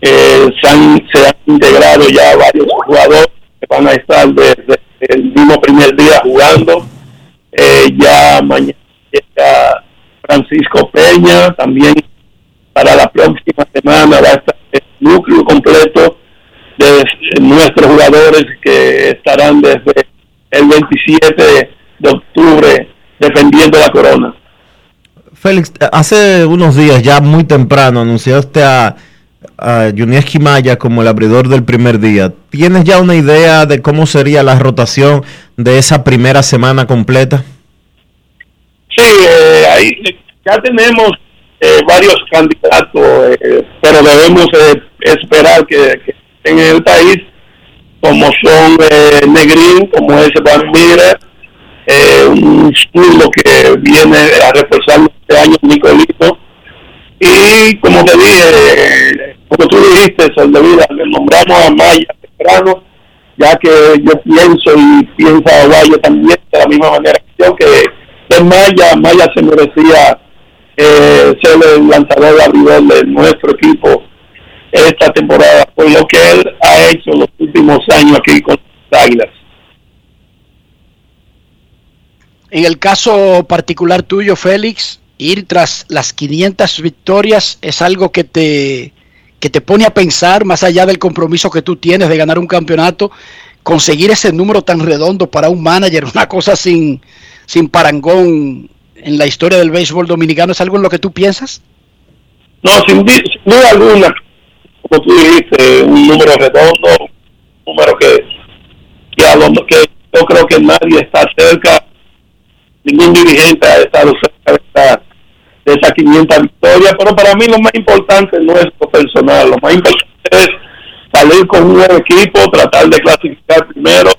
eh, se, han, se han integrado ya varios jugadores que van a estar desde el mismo primer día jugando. Eh, ya mañana llega Francisco Peña, también para la próxima semana va a estar el núcleo completo de nuestros jugadores que estarán desde el 27 de octubre defendiendo la corona. Félix, hace unos días, ya muy temprano, anunciaste a, a Yunieski Maya como el abridor del primer día. ¿Tienes ya una idea de cómo sería la rotación de esa primera semana completa? Sí, eh, ahí ya tenemos eh, varios candidatos, eh, pero debemos eh, esperar que, que en el país, como son eh, Negrín, como es Van Miller, eh, un zurdo que viene a reforzar este año, Nicolito, y como te dije, como tú dijiste, Soldevida, le nombramos a Maya temprano, ya que yo pienso y piensa Aguayo también de la misma manera que yo, que Maya, Maya se merecía eh, ser el lanzador abridor de nuestro equipo esta temporada, por lo que él ha hecho los últimos años aquí con las Águilas. En el caso particular tuyo, Félix, ir tras las 500 victorias es algo que te, que te pone a pensar, más allá del compromiso que tú tienes de ganar un campeonato, conseguir ese número tan redondo para un manager, una cosa sin, sin parangón en la historia del béisbol dominicano, ¿es algo en lo que tú piensas? No, sin, sin duda alguna, como tú dijiste, un número redondo, un número que, que, a lo- que yo creo que nadie está cerca, ningún dirigente ha estado cerca de, esta, de esas 500 victorias, pero para mí lo más importante no es lo personal, lo más importante es salir con un buen equipo, tratar de clasificar primero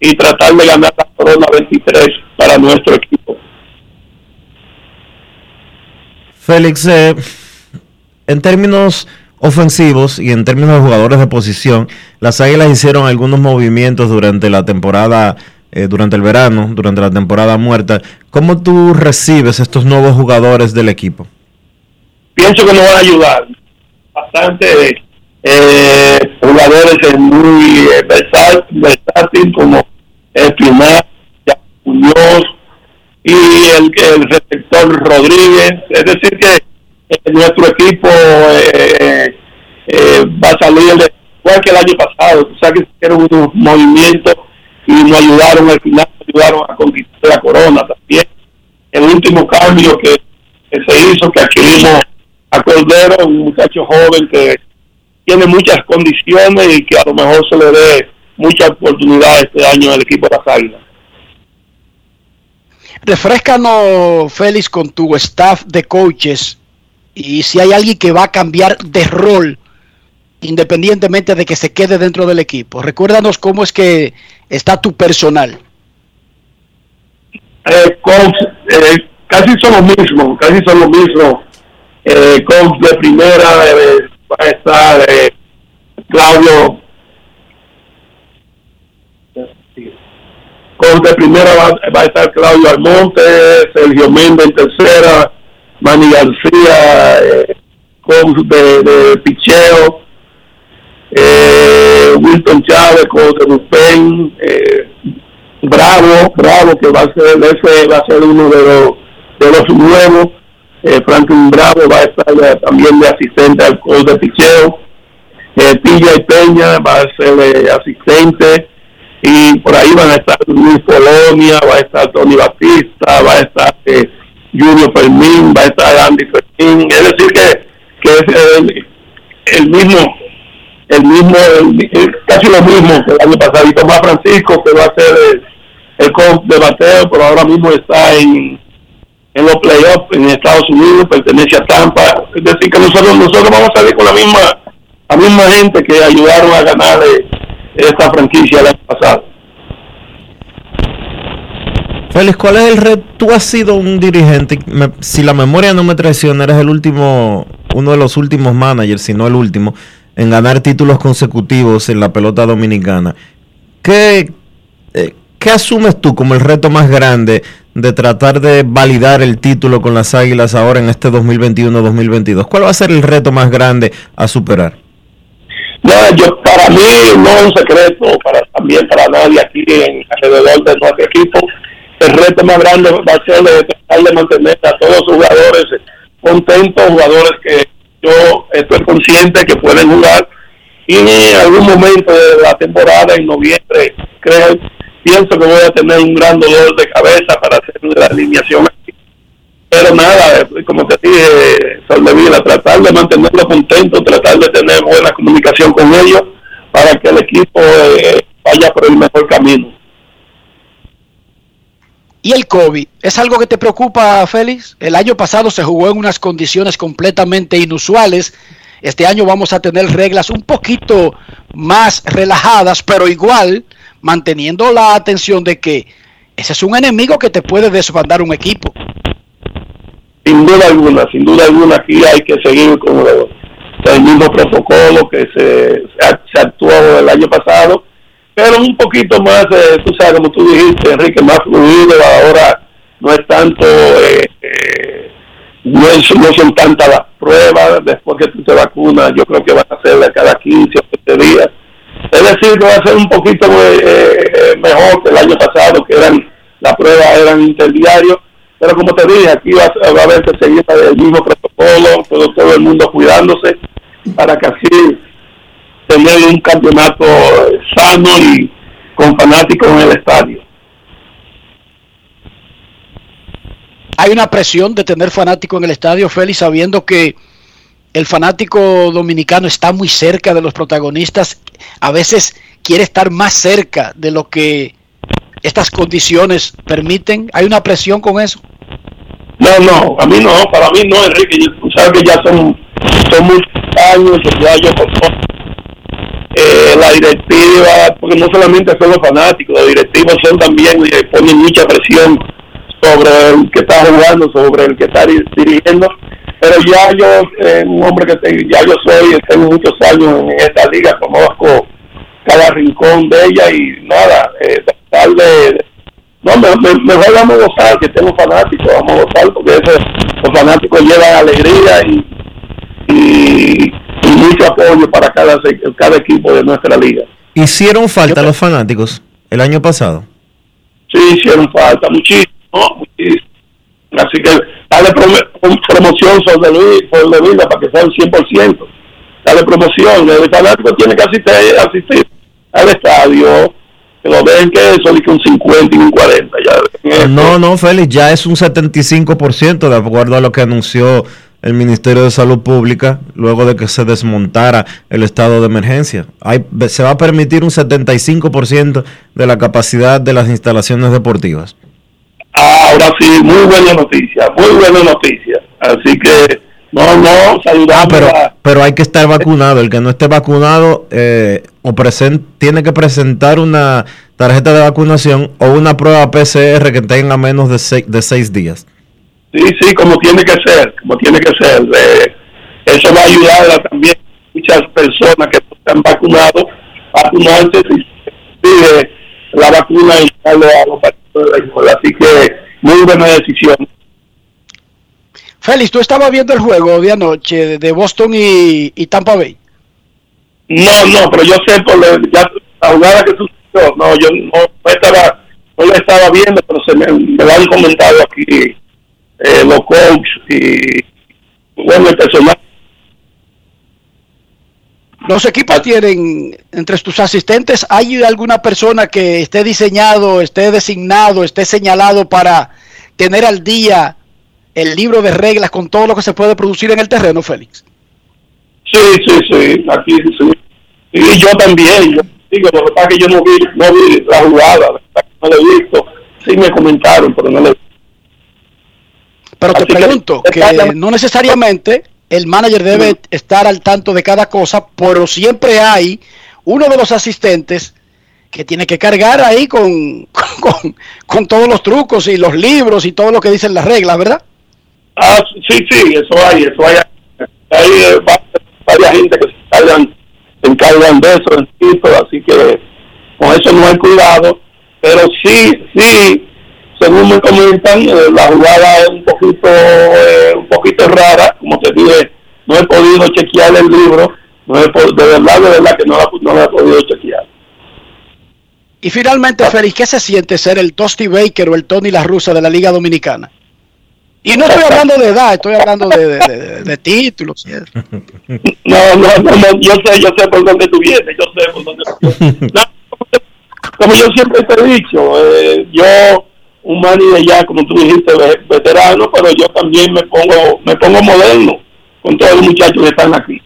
y tratar de ganar la Corona 23 para nuestro equipo. Félix, eh, en términos ofensivos y en términos de jugadores de posición, las Águilas hicieron algunos movimientos durante la temporada, eh, durante el verano, durante la temporada muerta. ¿Cómo tú recibes estos nuevos jugadores del equipo? pienso que nos van a ayudar bastante eh, jugadores eh, muy eh, versá- versátil como Espinal, Muñoz y el, el receptor Rodríguez. Es decir, que nuestro equipo eh, eh, va a salir de, igual que el año pasado. Tú sabes que hicieron unos movimientos y nos ayudaron al final, ayudaron a conquistar la corona también. El último cambio que, se hizo, que adquirimos a Cordero, un muchacho joven que tiene muchas condiciones y que a lo mejor se le dé mucha oportunidad este año al equipo de las Águilas. Refrescanos, Félix, con tu staff de coaches y si hay alguien que va a cambiar de rol independientemente de que se quede dentro del equipo. Recuérdanos cómo es que está tu personal. Eh, coach, eh, casi son lo mismo, casi son lo mismo. Eh, coach de primera eh, va eh, Claudio. De primera va, a estar Claudio Almonte, Sergio Méndez en tercera, Manny García, eh, coach de, de picheo, eh, Wilton Chávez, coach de bullpen, eh, Bravo, Bravo, que va a ser, ese va a ser uno de los, de los nuevos. Eh, Franklin Bravo va a estar eh, también de asistente al coach de picheo. Eh, Pilla y Peña va a ser eh, asistente. Y por ahí van a estar Luis Polonia, va a estar Tony Batista, va a estar eh, Julio Fermín, va a estar Andy Fermín. Es decir, que, que es el, el mismo el mismo, el- casi lo mismo que el año pasado. Y Tomás Francisco, que va a ser el, el de bateo, pero ahora mismo está en, en los playoffs en Estados Unidos, pertenece a Tampa. Es decir, que nosotros nosotros vamos a salir con la misma la misma gente que ayudaron a ganar eh, esta franquicia el año pasado. Félix, ¿cuál es el reto? Tú has sido un dirigente, me- si la memoria no me traiciona, eres el último, uno de los últimos managers, si no el último, en ganar títulos consecutivos en la pelota dominicana. ¿Qué, eh, ¿Qué asumes tú como el reto más grande de tratar de validar el título con las Águilas ahora en este 2021-2022? ¿Cuál va a ser el reto más grande a superar? No, yo, para mí no es un secreto, para también para nadie aquí en alrededor de nuestro equipo. El reto más grande va a ser de tratar de mantener a todos los jugadores contentos, jugadores que yo estoy consciente que pueden jugar y en algún momento de la temporada en noviembre creo pienso que voy a tener un gran dolor de cabeza para hacer la alineación. Pero nada como te dije Soldevila tratar de mantenerlos contentos tratar de tener buena comunicación con ellos para que el equipo eh, vaya por el mejor camino ¿Y el COVID? ¿Es algo que te preocupa, Félix? El año pasado se jugó en unas condiciones completamente inusuales. Este año vamos a tener reglas un poquito más relajadas, pero igual manteniendo la atención de que ese es un enemigo que te puede desbandar un equipo. Sin duda alguna, sin duda alguna aquí hay que seguir con el, mismo protocolo que se, se actuó el año pasado, pero un poquito más, eh, tú sabes, como tú dijiste, Enrique, más fluido, ahora no es tanto, eh, eh, no, es- no son tantas las pruebas, después que tú te vacunas, yo creo que van a hacerla cada 15 o 20 días. Es decir, que va a ser un poquito eh, eh, mejor que el año pasado, que eran las pruebas eran interdiarios, pero como te dije, aquí va, a- haber que seguir el mismo protocolo, todo, el mundo cuidándose, para que así tener un campeonato sano y con fanáticos en el estadio. Hay una presión de tener fanático en el estadio, Félix, sabiendo que el fanático dominicano está muy cerca de los protagonistas. A veces quiere estar más cerca de lo que estas condiciones permiten. ¿Hay una presión con eso? No, no, a mí no, para mí no, Enrique, tú sabes que ya son, son muchos años ya yo eh, la directiva, porque no solamente son los fanáticos, los directivos son también, eh, ponen mucha presión sobre el que está jugando, sobre el que está di- dirigiendo, pero ya yo, eh, un hombre que te- ya yo soy, tengo muchos años en esta liga, conozco cada rincón de ella y nada, eh, tratar de, no, me, me- mejor vamos a gozar, que tengo fanáticos, vamos a gozar, porque eso, los fanáticos llevan alegría y, y, y mucho apoyo para cada, se- cada equipo de nuestra liga. ¿Hicieron falta los fanáticos el año pasado? Sí, hicieron falta, muchísimo, muchísimo. Así que dale prom- prom- promoción sobre Luis, la vida para que sea un 100%. Dale promoción, el fanático tiene que asistir, asistir al estadio, que lo dejen que eso, que un 50 y un 40. Ya, No, no, Félix, ya es un 75% de acuerdo a lo que anunció el Ministerio de Salud Pública luego de que se desmontara el estado de emergencia. Hay, se va a permitir un 75% de la capacidad de las instalaciones deportivas. Ahora sí, muy buena noticia, muy buena noticia. Así que No, no, saludamos. Ah, pero, a- pero hay que estar vacunado. El que no esté vacunado eh, o presen- tiene que presentar una tarjeta de vacunación o una prueba PCR que tenga menos de, seis- de seis días. Sí, sí, como tiene que ser, como tiene que ser. Eh, eso va a ayudar a también muchas personas que no están vacunados vacunarse si pide la vacuna y darle a los partidos de béisbol. Así que muy buena decisión. Félix, ¿tú estabas viendo el juego de anoche de Boston y, y Tampa Bay? No, no, pero yo sé por la, ya, la jugada que sucedió. No, yo no, no estaba, no la estaba viendo, pero se me, me lo han comentado aquí eh, los coaches y bueno, el personal. Los equipos tienen, entre tus asistentes, ¿hay alguna persona que esté diseñado, esté designado, esté señalado para tener al día el libro de reglas con todo lo que se puede producir en el terreno, Félix? Sí, sí, sí, aquí sí. Y yo también, yo digo, lo que pasa es que yo no vi, no vi la jugada, no la he visto. Sí me comentaron, pero no la he visto. Pero te Así que- pregunto que no necesariamente el manager debe estar al tanto de cada cosa, pero siempre hay uno de los asistentes que tiene que cargar ahí con, con, con todos los trucos y los libros y todo lo que dicen las reglas, ¿verdad? Ah, sí, sí, eso hay, eso hay. Hay eh, va- varias gente que se encargan, se encargan de eso, así que con eso no hay cuidado. Pero sí, sí, según me comentan, eh, la jugada es un poquito, eh, un poquito rara, como te dije, no he podido chequear el libro, no he po- de verdad, de verdad que no la, no la he podido chequear. Y finalmente, Félix, ¿qué se siente ser el Tosti Baker o el Tony La Russa de la Liga Dominicana? Y no estoy hablando de edad, estoy hablando de, de- de- de títulos. eso. No, no, no, no, yo sé, yo sé por dónde tú vienes, yo sé por dónde tú vienes. No, como yo siempre te he dicho, eh, yo, un manager ya, como tú dijiste, ve- veterano, pero yo también me pongo, me pongo moderno con todos los muchachos que están aquí.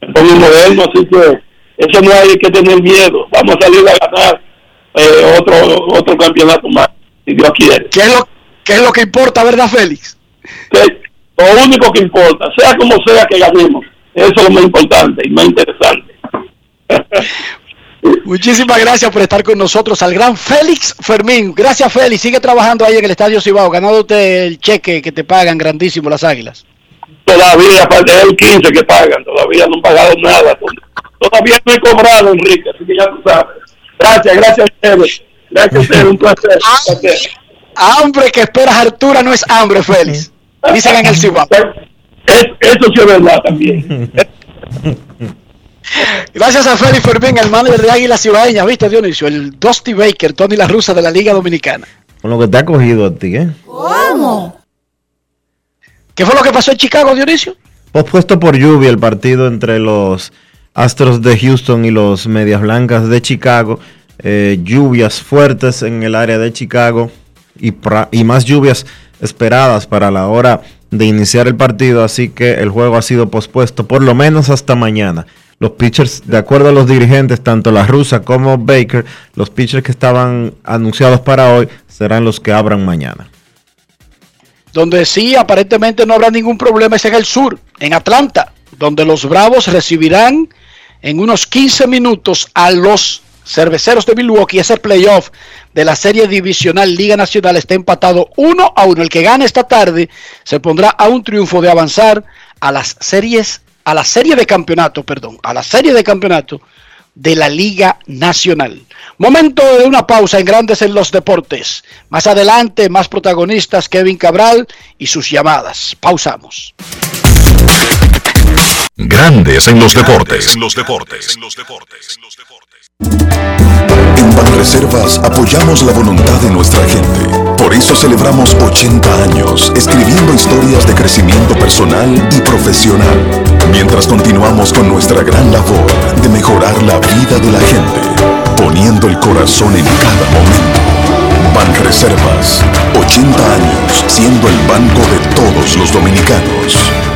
Me pongo moderno, así que eso no hay que tener miedo. Vamos a salir a ganar eh, otro otro campeonato más, si Dios quiere. ¿Qué es lo, qué es lo que importa, verdad, Félix? Que lo único que importa, sea como sea que ganemos, eso es lo más importante y más interesante. Muchísimas gracias por estar con nosotros al gran Félix Fermín. Gracias, Félix. Sigue trabajando ahí en el Estadio Cibao, ganándote el cheque que te pagan grandísimo las águilas. todavía aparte del 15 que pagan, todavía no han pagado nada. Todavía no he cobrado, Enrique, así que ya tú sabes. Gracias, gracias a ustedes. Gracias a ustedes, un placer. un placer. Hambre que esperas, Artura, no es hambre, Félix. Dicen en el Cibao. Es- eso sí es verdad también. Gracias a Félix Fermín, el manager de Águilas Cibaeñas, ¿viste, Dionisio? El Dusty Baker, Tony La Russa de la Liga Dominicana. Con lo que te ha cogido a ti, ¿eh? ¿Cómo? ¿Qué fue lo que pasó en Chicago, Dionisio? Pospuesto por lluvia el partido entre los Astros de Houston y los Medias Blancas de Chicago. Eh, lluvias fuertes en el área de Chicago y, más lluvias esperadas para la hora de iniciar el partido. Así que el juego ha sido pospuesto por lo menos hasta mañana. Los pitchers, de acuerdo a los dirigentes, tanto la rusa como Baker, los pitchers que estaban anunciados para hoy serán los que abran mañana. Donde sí, aparentemente no habrá ningún problema es en el sur, en Atlanta, donde los Bravos recibirán en unos 15 minutos a los cerveceros de Milwaukee. Ese playoff de la serie divisional Liga Nacional está empatado 1 a 1. El que gane esta tarde se pondrá a un triunfo de avanzar a las series, a la serie de campeonato, perdón, a la serie de campeonato de la Liga Nacional. Momento de una pausa en Grandes en los Deportes. Más adelante, más protagonistas, Kevin Cabral y sus llamadas. Pausamos. Grandes en los deportes. En los deportes. En Banreservas apoyamos la voluntad de nuestra gente. Por eso celebramos 80 años escribiendo historias de crecimiento personal y profesional, mientras continuamos con nuestra gran labor de mejorar la vida de la gente, poniendo el corazón en cada momento. Banreservas, 80 años siendo el banco de todos los dominicanos.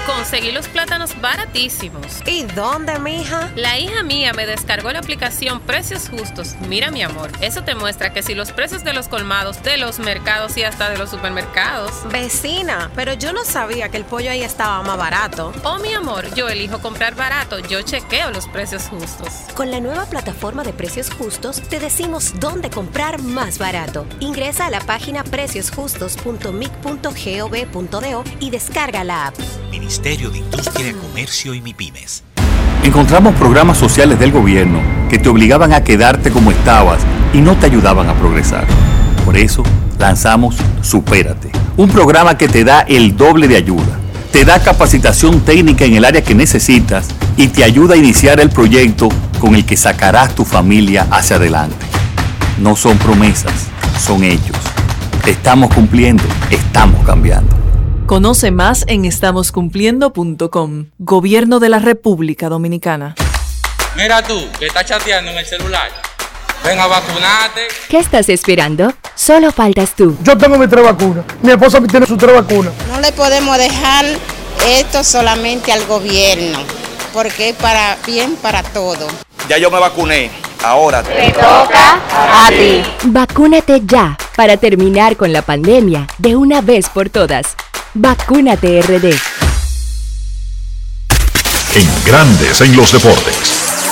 conseguí los plátanos baratísimos. ¿Y dónde, mija? La hija mía me descargó la aplicación Precios Justos. Mira, mi amor, eso te muestra que si los precios de los colmados, de los mercados y hasta de los supermercados. Vecina, pero yo no sabía que el pollo ahí estaba más barato. Oh, mi amor, yo elijo comprar barato. Yo chequeo los precios justos. Con la nueva plataforma de Precios Justos, te decimos dónde comprar más barato. Ingresa a la página preciosjustos.mic.gov.do y descarga la app. Ministerio de Industria, Comercio y MIPIMES. Encontramos programas sociales del gobierno que te obligaban a quedarte como estabas y no te ayudaban a progresar. Por eso lanzamos Supérate, un programa que te da el doble de ayuda. Te da capacitación técnica en el área que necesitas y te ayuda a iniciar el proyecto con el que sacarás tu familia hacia adelante. No son promesas, son hechos. Estamos cumpliendo, estamos cambiando. Conoce más en estamoscumpliendo.com. Gobierno de la República Dominicana. Mira tú, que estás chateando en el celular. Ven a vacunarte. ¿Qué estás esperando? Solo faltas tú. Yo tengo mi tres vacunas. Mi esposa tiene sus tres vacunas. No le podemos dejar esto solamente al gobierno, porque es para bien para todo. Ya yo me vacuné. Ahora te toca a ti. Vacúnate ya para terminar con la pandemia de una vez por todas. Vacúnate RD. En Grandes en los Deportes.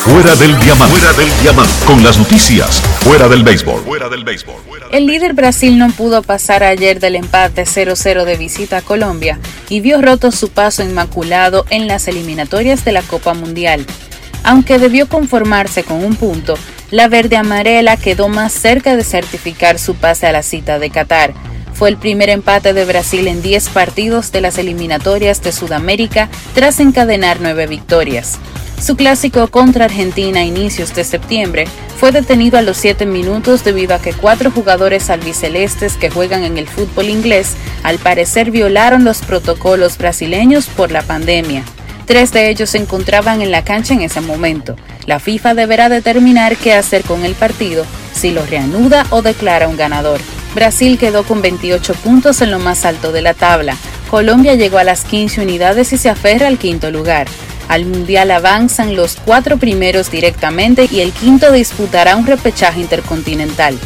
Fuera del diamante. Fuera del diamante. Con las noticias. Fuera del béisbol. Fuera del béisbol. El líder Brasil no pudo pasar ayer del empate 0-0 de visita a Colombia y vio roto su paso inmaculado en las eliminatorias de la Copa Mundial. Aunque debió conformarse con un punto, la verde amarela quedó más cerca de certificar su pase a la cita de Qatar. Fue el primer empate de Brasil en 10 partidos de las eliminatorias de Sudamérica tras encadenar nueve victorias. Su clásico contra Argentina a inicios de septiembre fue detenido a los 7 minutos debido a que cuatro jugadores albicelestes que juegan en el fútbol inglés al parecer violaron los protocolos brasileños por la pandemia. Tres de ellos se encontraban en la cancha en ese momento. La FIFA deberá determinar qué hacer con el partido, si lo reanuda o declara un ganador. Brasil quedó con 28 puntos en lo más alto de la tabla. Colombia llegó a las 15 unidades y se aferra al quinto lugar. Al Mundial avanzan los cuatro primeros directamente y el quinto disputará un repechaje intercontinental.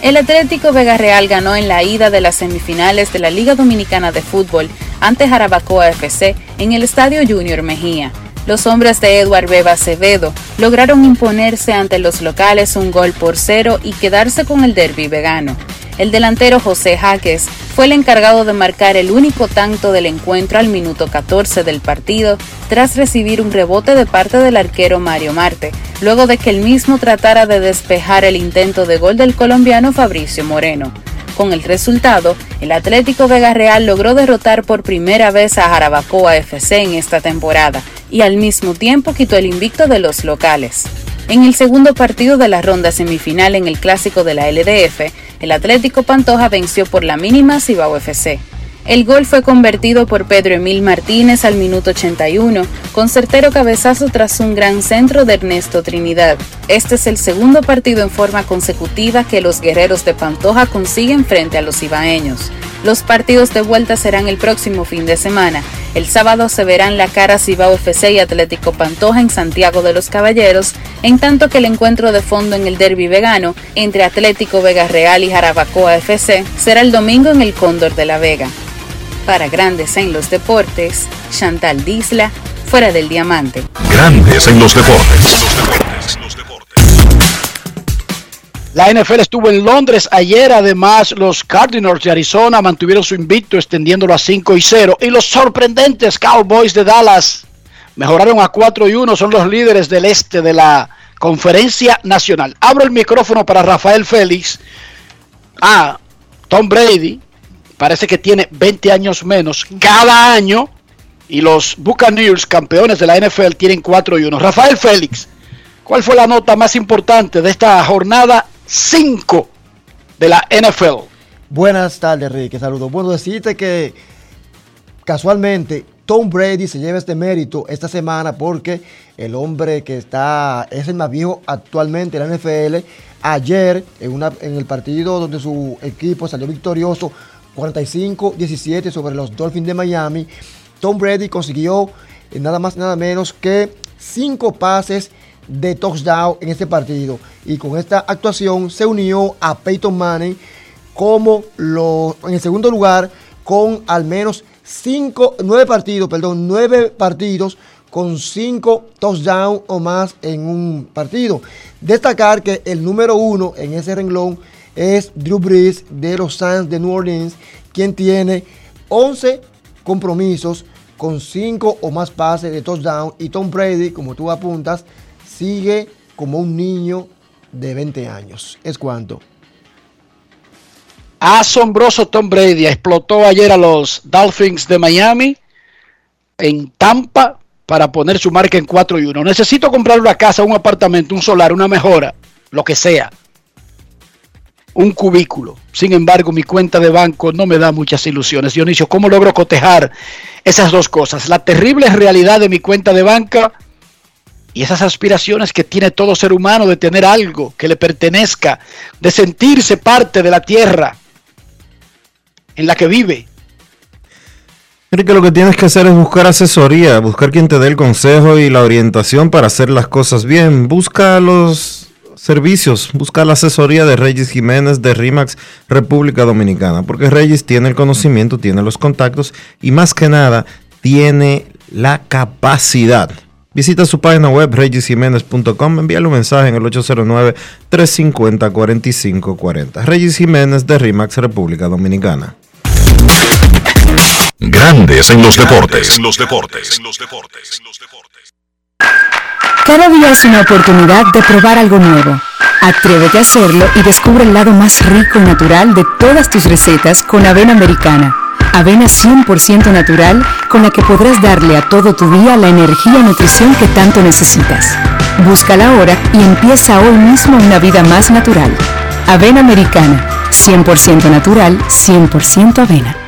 El Atlético Vega Real ganó en la ida de las semifinales de la Liga Dominicana de Fútbol ante Jarabacoa FC en el Estadio Junior Mejía. Los hombres de Eduard Beba Acevedo lograron imponerse ante los locales un gol por cero y quedarse con el derby vegano. El delantero José Jaques fue el encargado de marcar el único tanto del encuentro al minuto 14 del partido tras recibir un rebote de parte del arquero Mario Marte, luego de que el mismo tratara de despejar el intento de gol del colombiano Fabricio Moreno. Con el resultado, el Atlético Vega Real logró derrotar por primera vez a Jarabacoa FC en esta temporada y al mismo tiempo quitó el invicto de los locales. En el segundo partido de la ronda semifinal en el clásico de la LDF, el Atlético Pantoja venció por la mínima Cibao FC. El gol fue convertido por Pedro Emil Martínez al minuto 81, con certero cabezazo tras un gran centro de Ernesto Trinidad. Este es el segundo partido en forma consecutiva que los guerreros de Pantoja consiguen frente a los ibaeños. Los partidos de vuelta serán el próximo fin de semana. El sábado se verán la cara Cibao FC y Atlético Pantoja en Santiago de los Caballeros, en tanto que el encuentro de fondo en el derby vegano entre Atlético Vega Real y Jarabacoa FC será el domingo en el Cóndor de la Vega. Para Grandes en los Deportes, Chantal Disla, fuera del diamante. Grandes en los deportes. La NFL estuvo en Londres ayer, además los Cardinals de Arizona mantuvieron su invicto extendiéndolo a 5 y 0 y los sorprendentes Cowboys de Dallas mejoraron a 4 y 1, son los líderes del este de la conferencia nacional. Abro el micrófono para Rafael Félix. Ah, Tom Brady parece que tiene 20 años menos cada año y los Buccaneers, campeones de la NFL, tienen 4 y 1. Rafael Félix, ¿cuál fue la nota más importante de esta jornada 5 de la NFL? Buenas tardes, Ricky. Saludos. Bueno, decirte que casualmente Tom Brady se lleva este mérito esta semana porque el hombre que está es el más viejo actualmente en la NFL. Ayer, en, una, en el partido donde su equipo salió victorioso 45-17 sobre los Dolphins de Miami, Tom Brady consiguió eh, nada más nada menos que cinco pases de touchdown en este partido. Y con esta actuación se unió a Peyton Manning como lo, en el segundo lugar con al menos cinco, nueve partidos, perdón, nueve partidos con cinco touchdowns o más en un partido. Destacar que el número uno en ese renglón es Drew Brees de los Suns de New Orleans, quien tiene 11 compromisos con cinco o más pases de touchdown y Tom Brady, como tú apuntas, sigue como un niño de 20 años. ¿Es cuánto? Asombroso Tom Brady explotó ayer a los Dolphins de Miami en Tampa para poner su marca en 4 y 1. Necesito comprar una casa, un apartamento, un solar, una mejora, lo que sea. Un cubículo. Sin embargo, mi cuenta de banco no me da muchas ilusiones. Dionisio, ¿cómo logro cotejar esas dos cosas? La terrible realidad de mi cuenta de banca y esas aspiraciones que tiene todo ser humano de tener algo que le pertenezca, de sentirse parte de la tierra en la que vive. Enrique, lo que tienes que hacer es buscar asesoría, buscar quien te dé el consejo y la orientación para hacer las cosas bien. Busca los servicios, busca la asesoría de Reyes Jiménez de RIMAX República Dominicana, porque Reyes tiene el conocimiento, tiene los contactos y más que nada tiene la capacidad. Visita su página web reyesjiménez.com, envíale un mensaje en el 809-350-4540. Reyes Jiménez de RIMAX República Dominicana. Grandes en los deportes. En los deportes. En los deportes. Cada día es una oportunidad de probar algo nuevo. Atrévete a hacerlo y descubre el lado más rico y natural de todas tus recetas con avena americana. Avena 100% natural con la que podrás darle a todo tu día la energía y nutrición que tanto necesitas. Búscala ahora y empieza hoy mismo una vida más natural. Avena americana, 100% natural, 100% avena.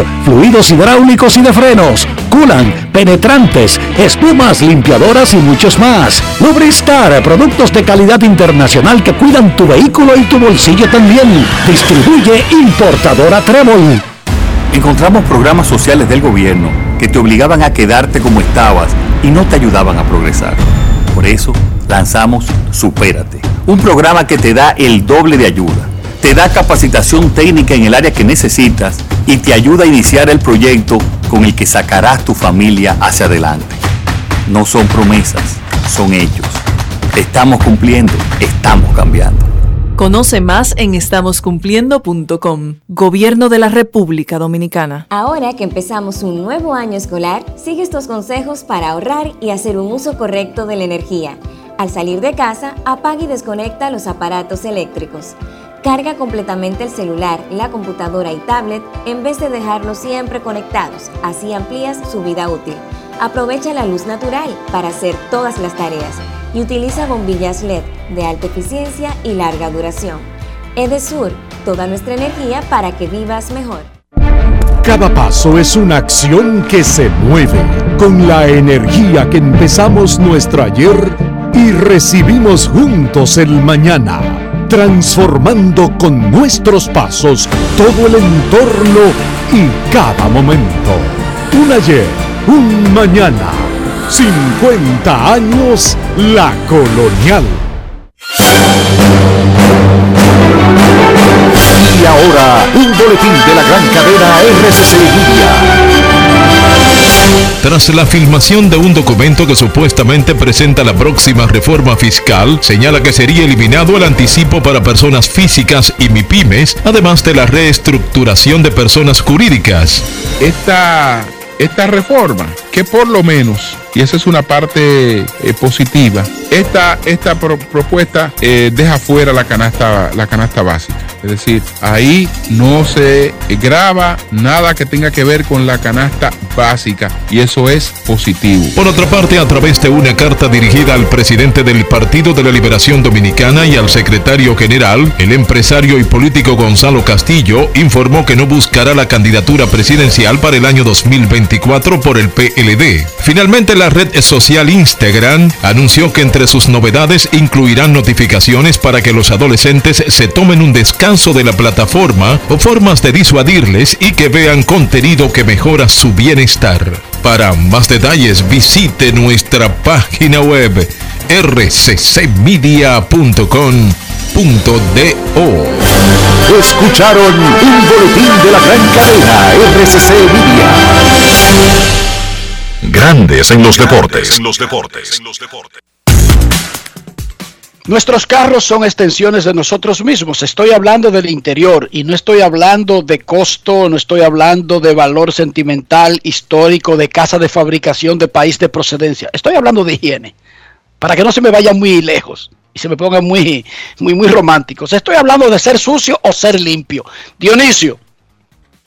fluidos hidráulicos y de frenos, culan, penetrantes, espumas, limpiadoras y muchos más. Lubristar, productos de calidad internacional que cuidan tu vehículo y tu bolsillo también. Distribuye importadora Trébol. Encontramos programas sociales del gobierno que te obligaban a quedarte como estabas y no te ayudaban a progresar. Por eso lanzamos Supérate, un programa que te da el doble de ayuda te da capacitación técnica en el área que necesitas y te ayuda a iniciar el proyecto con el que sacarás tu familia hacia adelante. No son promesas, son hechos. Te estamos cumpliendo, estamos cambiando. Conoce más en estamoscumpliendo.com. Gobierno de la República Dominicana. Ahora que empezamos un nuevo año escolar, sigue estos consejos para ahorrar y hacer un uso correcto de la energía. Al salir de casa, apaga y desconecta los aparatos eléctricos. Carga completamente el celular, la computadora y tablet en vez de dejarlos siempre conectados, así amplías su vida útil. Aprovecha la luz natural para hacer todas las tareas y utiliza bombillas LED de alta eficiencia y larga duración. Edesur, toda nuestra energía para que vivas mejor. Cada paso es una acción que se mueve con la energía que empezamos nuestro ayer y recibimos juntos el mañana transformando con nuestros pasos todo el entorno y cada momento. Un ayer, un mañana, 50 años la colonial. Y ahora, un boletín de la gran cadena RCC Media. Tras la filmación de un documento que supuestamente presenta la próxima reforma fiscal, señala que sería eliminado el anticipo para personas físicas y MIPIMES, además de la reestructuración de personas jurídicas. Esta, esta reforma, que por lo menos y esa es una parte eh, positiva. Esta, esta propuesta eh, deja fuera la canasta, la canasta básica. Es decir, ahí no se graba nada que tenga que ver con la canasta básica y eso es positivo. Por otra parte, a través de una carta dirigida al presidente del Partido de la Liberación Dominicana y al secretario general, el empresario y político Gonzalo Castillo informó que no buscará la candidatura presidencial para el año 2024 por el PLD. Finalmente, la red social Instagram anunció que entre sus novedades incluirán notificaciones para que los adolescentes se tomen un descanso de la plataforma o formas de disuadirles y que vean contenido que mejora su bienestar. Para más detalles visite nuestra página web rccmedia.com.do. Escucharon un boletín de la gran cadena RCC Media. Grandes en los deportes. En los deportes. Nuestros carros son extensiones de nosotros mismos. Estoy hablando del interior y no estoy hablando de costo, no estoy hablando de valor sentimental, histórico, de casa de fabricación, de país de procedencia. Estoy hablando de higiene. Para que no se me vaya muy lejos y se me pongan muy, muy, muy románticos. Estoy hablando de ser sucio o ser limpio. Dionisio,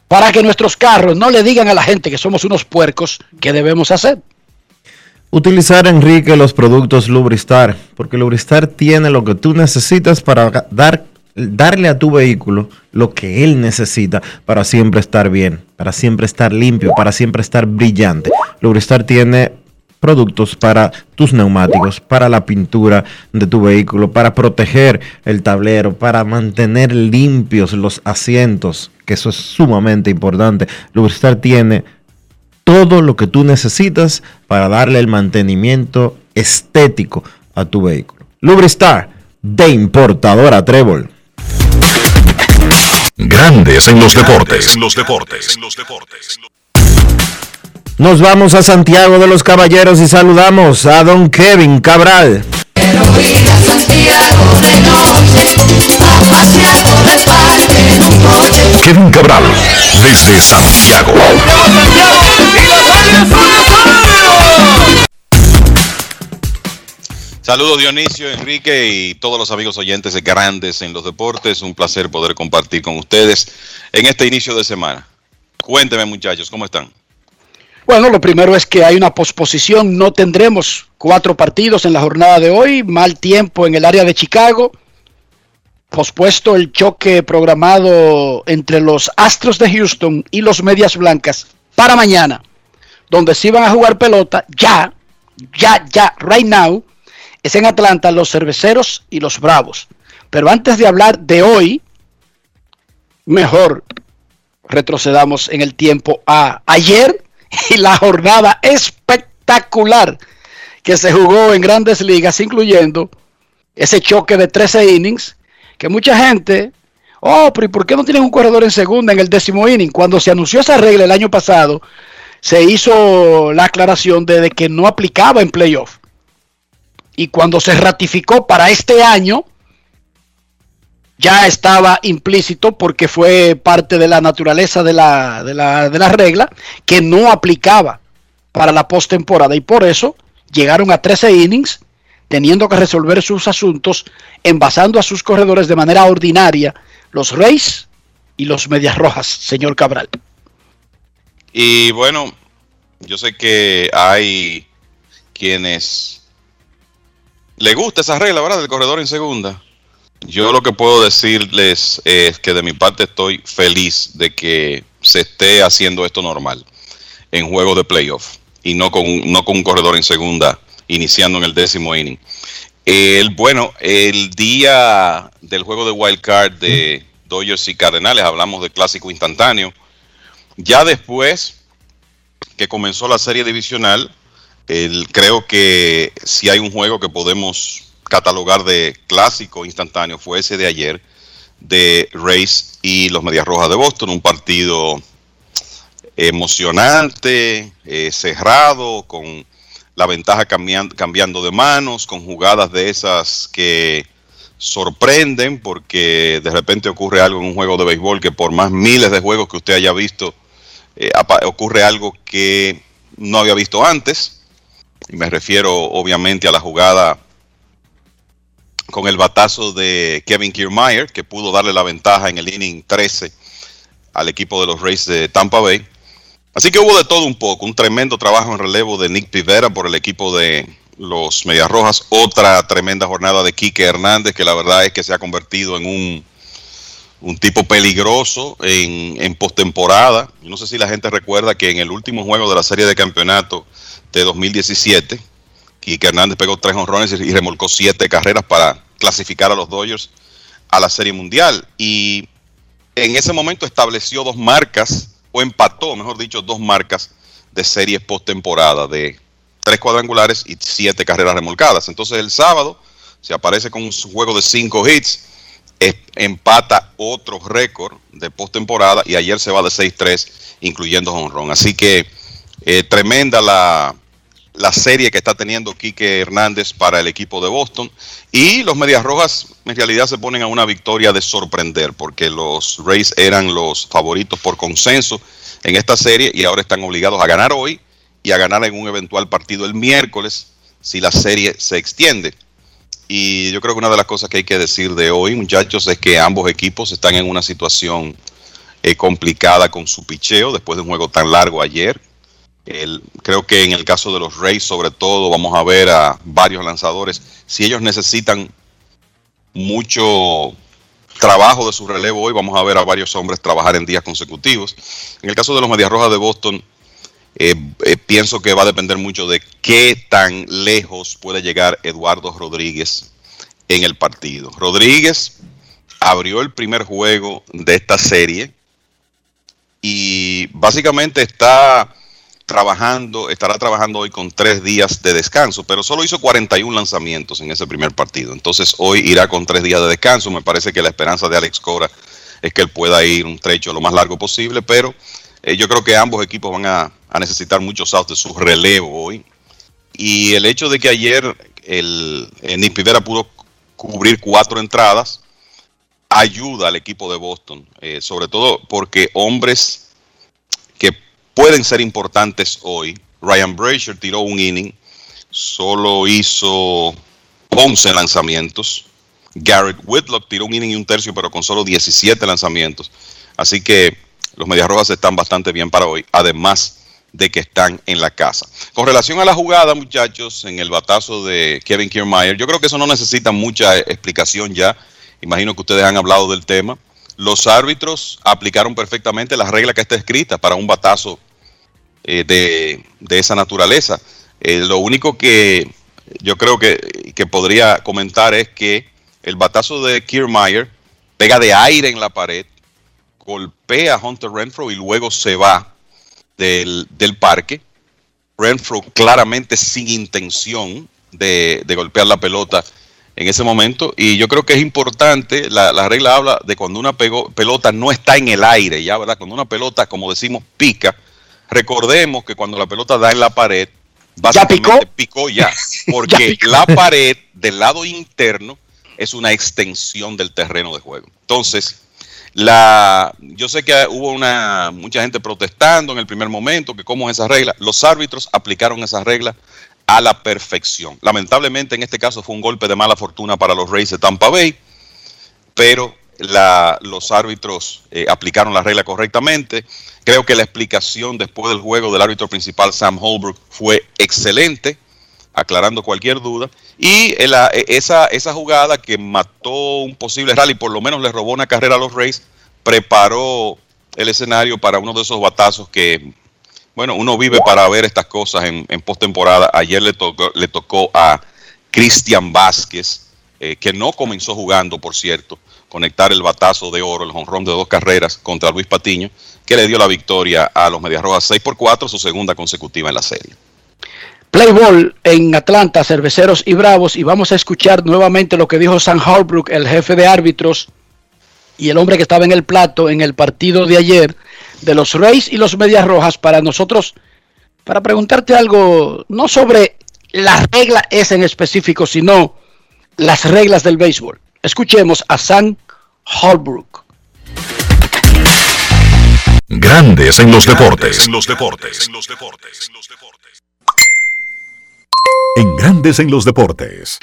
para que nuestros carros no le digan a la gente que somos unos puercos, ¿qué debemos hacer? Utilizar, Enrique, los productos Lubristar, porque Lubristar tiene lo que tú necesitas para dar, darle a tu vehículo lo que él necesita para siempre estar bien, para siempre estar limpio, para siempre estar brillante. Lubristar tiene productos para tus neumáticos, para la pintura de tu vehículo, para proteger el tablero, para mantener limpios los asientos, que eso es sumamente importante. Lubristar tiene todo lo que tú necesitas para darle el mantenimiento estético a tu vehículo. Lubristar de importadora Trébol. Grandes en los deportes. En los deportes. En los deportes. Nos vamos a Santiago de los Caballeros y saludamos a don Kevin Cabral. Kevin Cabral, desde Santiago. Saludos Dionisio, Enrique y todos los amigos oyentes de Grandes en los Deportes. Un placer poder compartir con ustedes en este inicio de semana. Cuéntenme muchachos, ¿cómo están? Bueno, lo primero es que hay una posposición, no tendremos cuatro partidos en la jornada de hoy, mal tiempo en el área de Chicago, pospuesto el choque programado entre los Astros de Houston y los Medias Blancas para mañana, donde se iban a jugar pelota ya, ya, ya, right now, es en Atlanta los Cerveceros y los Bravos. Pero antes de hablar de hoy, mejor retrocedamos en el tiempo a ayer y la jornada espectacular que se jugó en grandes ligas, incluyendo ese choque de 13 innings, que mucha gente, oh, pero ¿y por qué no tienen un corredor en segunda en el décimo inning? Cuando se anunció esa regla el año pasado, se hizo la aclaración de, que no aplicaba en playoff. Y cuando se ratificó para este año, ya estaba implícito porque fue parte de la naturaleza de la, de la, de la regla que no aplicaba para la postemporada y por eso llegaron a 13 innings teniendo que resolver sus asuntos envasando a sus corredores de manera ordinaria los Reyes y los Medias Rojas, señor Cabral. Y bueno, yo sé que hay quienes le gusta esa regla, ¿verdad? Del corredor en segunda. Yo lo que puedo decirles es que de mi parte estoy feliz de que se esté haciendo esto normal en juegos de playoff y no con, no con un corredor en segunda iniciando en el décimo inning. El, bueno, el día del juego de wild card de Dodgers y Cardenales, hablamos de clásico instantáneo. Ya después que comenzó la serie divisional, el, creo que si hay un juego que podemos catalogar de clásico instantáneo fue ese de ayer de Rays y los Medias Rojas de Boston, un partido emocionante, eh, cerrado, con la ventaja cambiando, cambiando de manos, con jugadas de esas que sorprenden porque de repente ocurre algo en un juego de béisbol que por más miles de juegos que usted haya visto, eh, ocurre algo que no había visto antes. Y me refiero obviamente a la jugada con el batazo de Kevin Kiermaier, que pudo darle la ventaja en el inning 13 al equipo de los Rays de Tampa Bay. Así que hubo de todo un poco, un tremendo trabajo en relevo de Nick Pivera por el equipo de los Medias Rojas, otra tremenda jornada de Quique Hernández, que la verdad es que se ha convertido en un, un tipo peligroso en, en postemporada. No sé si la gente recuerda que en el último juego de la serie de campeonato de 2017, Quique Hernández pegó tres honrones y remolcó siete carreras para clasificar a los Dodgers a la Serie Mundial. Y en ese momento estableció dos marcas o empató, mejor dicho, dos marcas de series postemporada de tres cuadrangulares y siete carreras remolcadas. Entonces el sábado se aparece con un juego de cinco hits, empata otro récord de postemporada y ayer se va de 6-3, incluyendo honrón. Así que eh, tremenda la, la serie que está teniendo Quique Hernández para el equipo de Boston. Y los Medias Rojas en realidad se ponen a una victoria de sorprender, porque los Rays eran los favoritos por consenso en esta serie y ahora están obligados a ganar hoy y a ganar en un eventual partido el miércoles si la serie se extiende. Y yo creo que una de las cosas que hay que decir de hoy, muchachos, es que ambos equipos están en una situación eh, complicada con su picheo después de un juego tan largo ayer creo que en el caso de los Rays, sobre todo, vamos a ver a varios lanzadores. Si ellos necesitan mucho trabajo de su relevo hoy, vamos a ver a varios hombres trabajar en días consecutivos. En el caso de los Medias Rojas de Boston, eh, eh, pienso que va a depender mucho de qué tan lejos puede llegar Eduardo Rodríguez en el partido. Rodríguez abrió el primer juego de esta serie y básicamente está trabajando, estará trabajando hoy con tres días de descanso, pero solo hizo 41 lanzamientos en ese primer partido. Entonces hoy irá con tres días de descanso. Me parece que la esperanza de Alex Cora es que él pueda ir un trecho lo más largo posible, pero eh, yo creo que ambos equipos van a, necesitar muchos outs de su relevo hoy. Y el hecho de que ayer el, el Pivera pudo cubrir cuatro entradas ayuda al equipo de Boston, eh, sobre todo porque hombres pueden ser importantes hoy. Ryan Brazier tiró un inning, solo hizo 11 lanzamientos. Garrett Whitlock tiró un inning y un tercio, pero con solo 17 lanzamientos. Así que los Medias Rojas están bastante bien para hoy, además de que están en la casa. Con relación a la jugada, muchachos, en el batazo de Kevin Kiermaier, yo creo que eso no necesita mucha explicación ya. Imagino que ustedes han hablado del tema. Los árbitros aplicaron perfectamente la regla que está escrita para un batazo eh, de, esa naturaleza. Eh, lo único que yo creo que, podría comentar es que el batazo de Kiermaier pega de aire en la pared, golpea a Hunter Renfro y luego se va del, parque. Renfro claramente sin intención de, de, golpear la pelota en ese momento. Y yo creo que es importante, la, la regla habla de cuando una pelota no está en el aire, ya, ¿verdad? Cuando una pelota, como decimos, pica, Recordemos que cuando la pelota da en la pared, básicamente picó? ya, porque la pared del lado interno es una extensión del terreno de juego. Entonces, la, yo sé que hubo una mucha gente protestando en el primer momento que cómo es esa regla. Los árbitros aplicaron esa regla a la perfección. Lamentablemente en este caso fue un golpe de mala fortuna para los Rays de Tampa Bay, pero los árbitros eh, aplicaron la regla correctamente. Creo que la explicación después del juego del árbitro principal, Sam Holbrook, fue excelente, aclarando cualquier duda. Y e, esa, esa jugada que mató un posible rally, por lo menos le robó una carrera a los Rays, preparó el escenario para uno de esos batazos que, bueno, uno vive para ver estas cosas en, en postemporada. Ayer le tocó, le tocó a Cristian Vázquez, eh, que no comenzó jugando, por cierto, conectar el batazo de oro, el jonrón de dos carreras contra Luis Patiño, que le dio la victoria a los Medias Rojas 6 por 4, su segunda consecutiva en la serie. Playball en Atlanta, Cerveceros y Bravos, y vamos a escuchar nuevamente lo que dijo Sam Holbrook, el jefe de árbitros, y el hombre que estaba en el plato en el partido de ayer de los Rays y los Medias Rojas para nosotros, para preguntarte algo, no sobre la regla esa en específico, sino las reglas del béisbol. Escuchemos a Sam Holbrook. Grandes en los deportes. En los deportes. En Grandes en los deportes.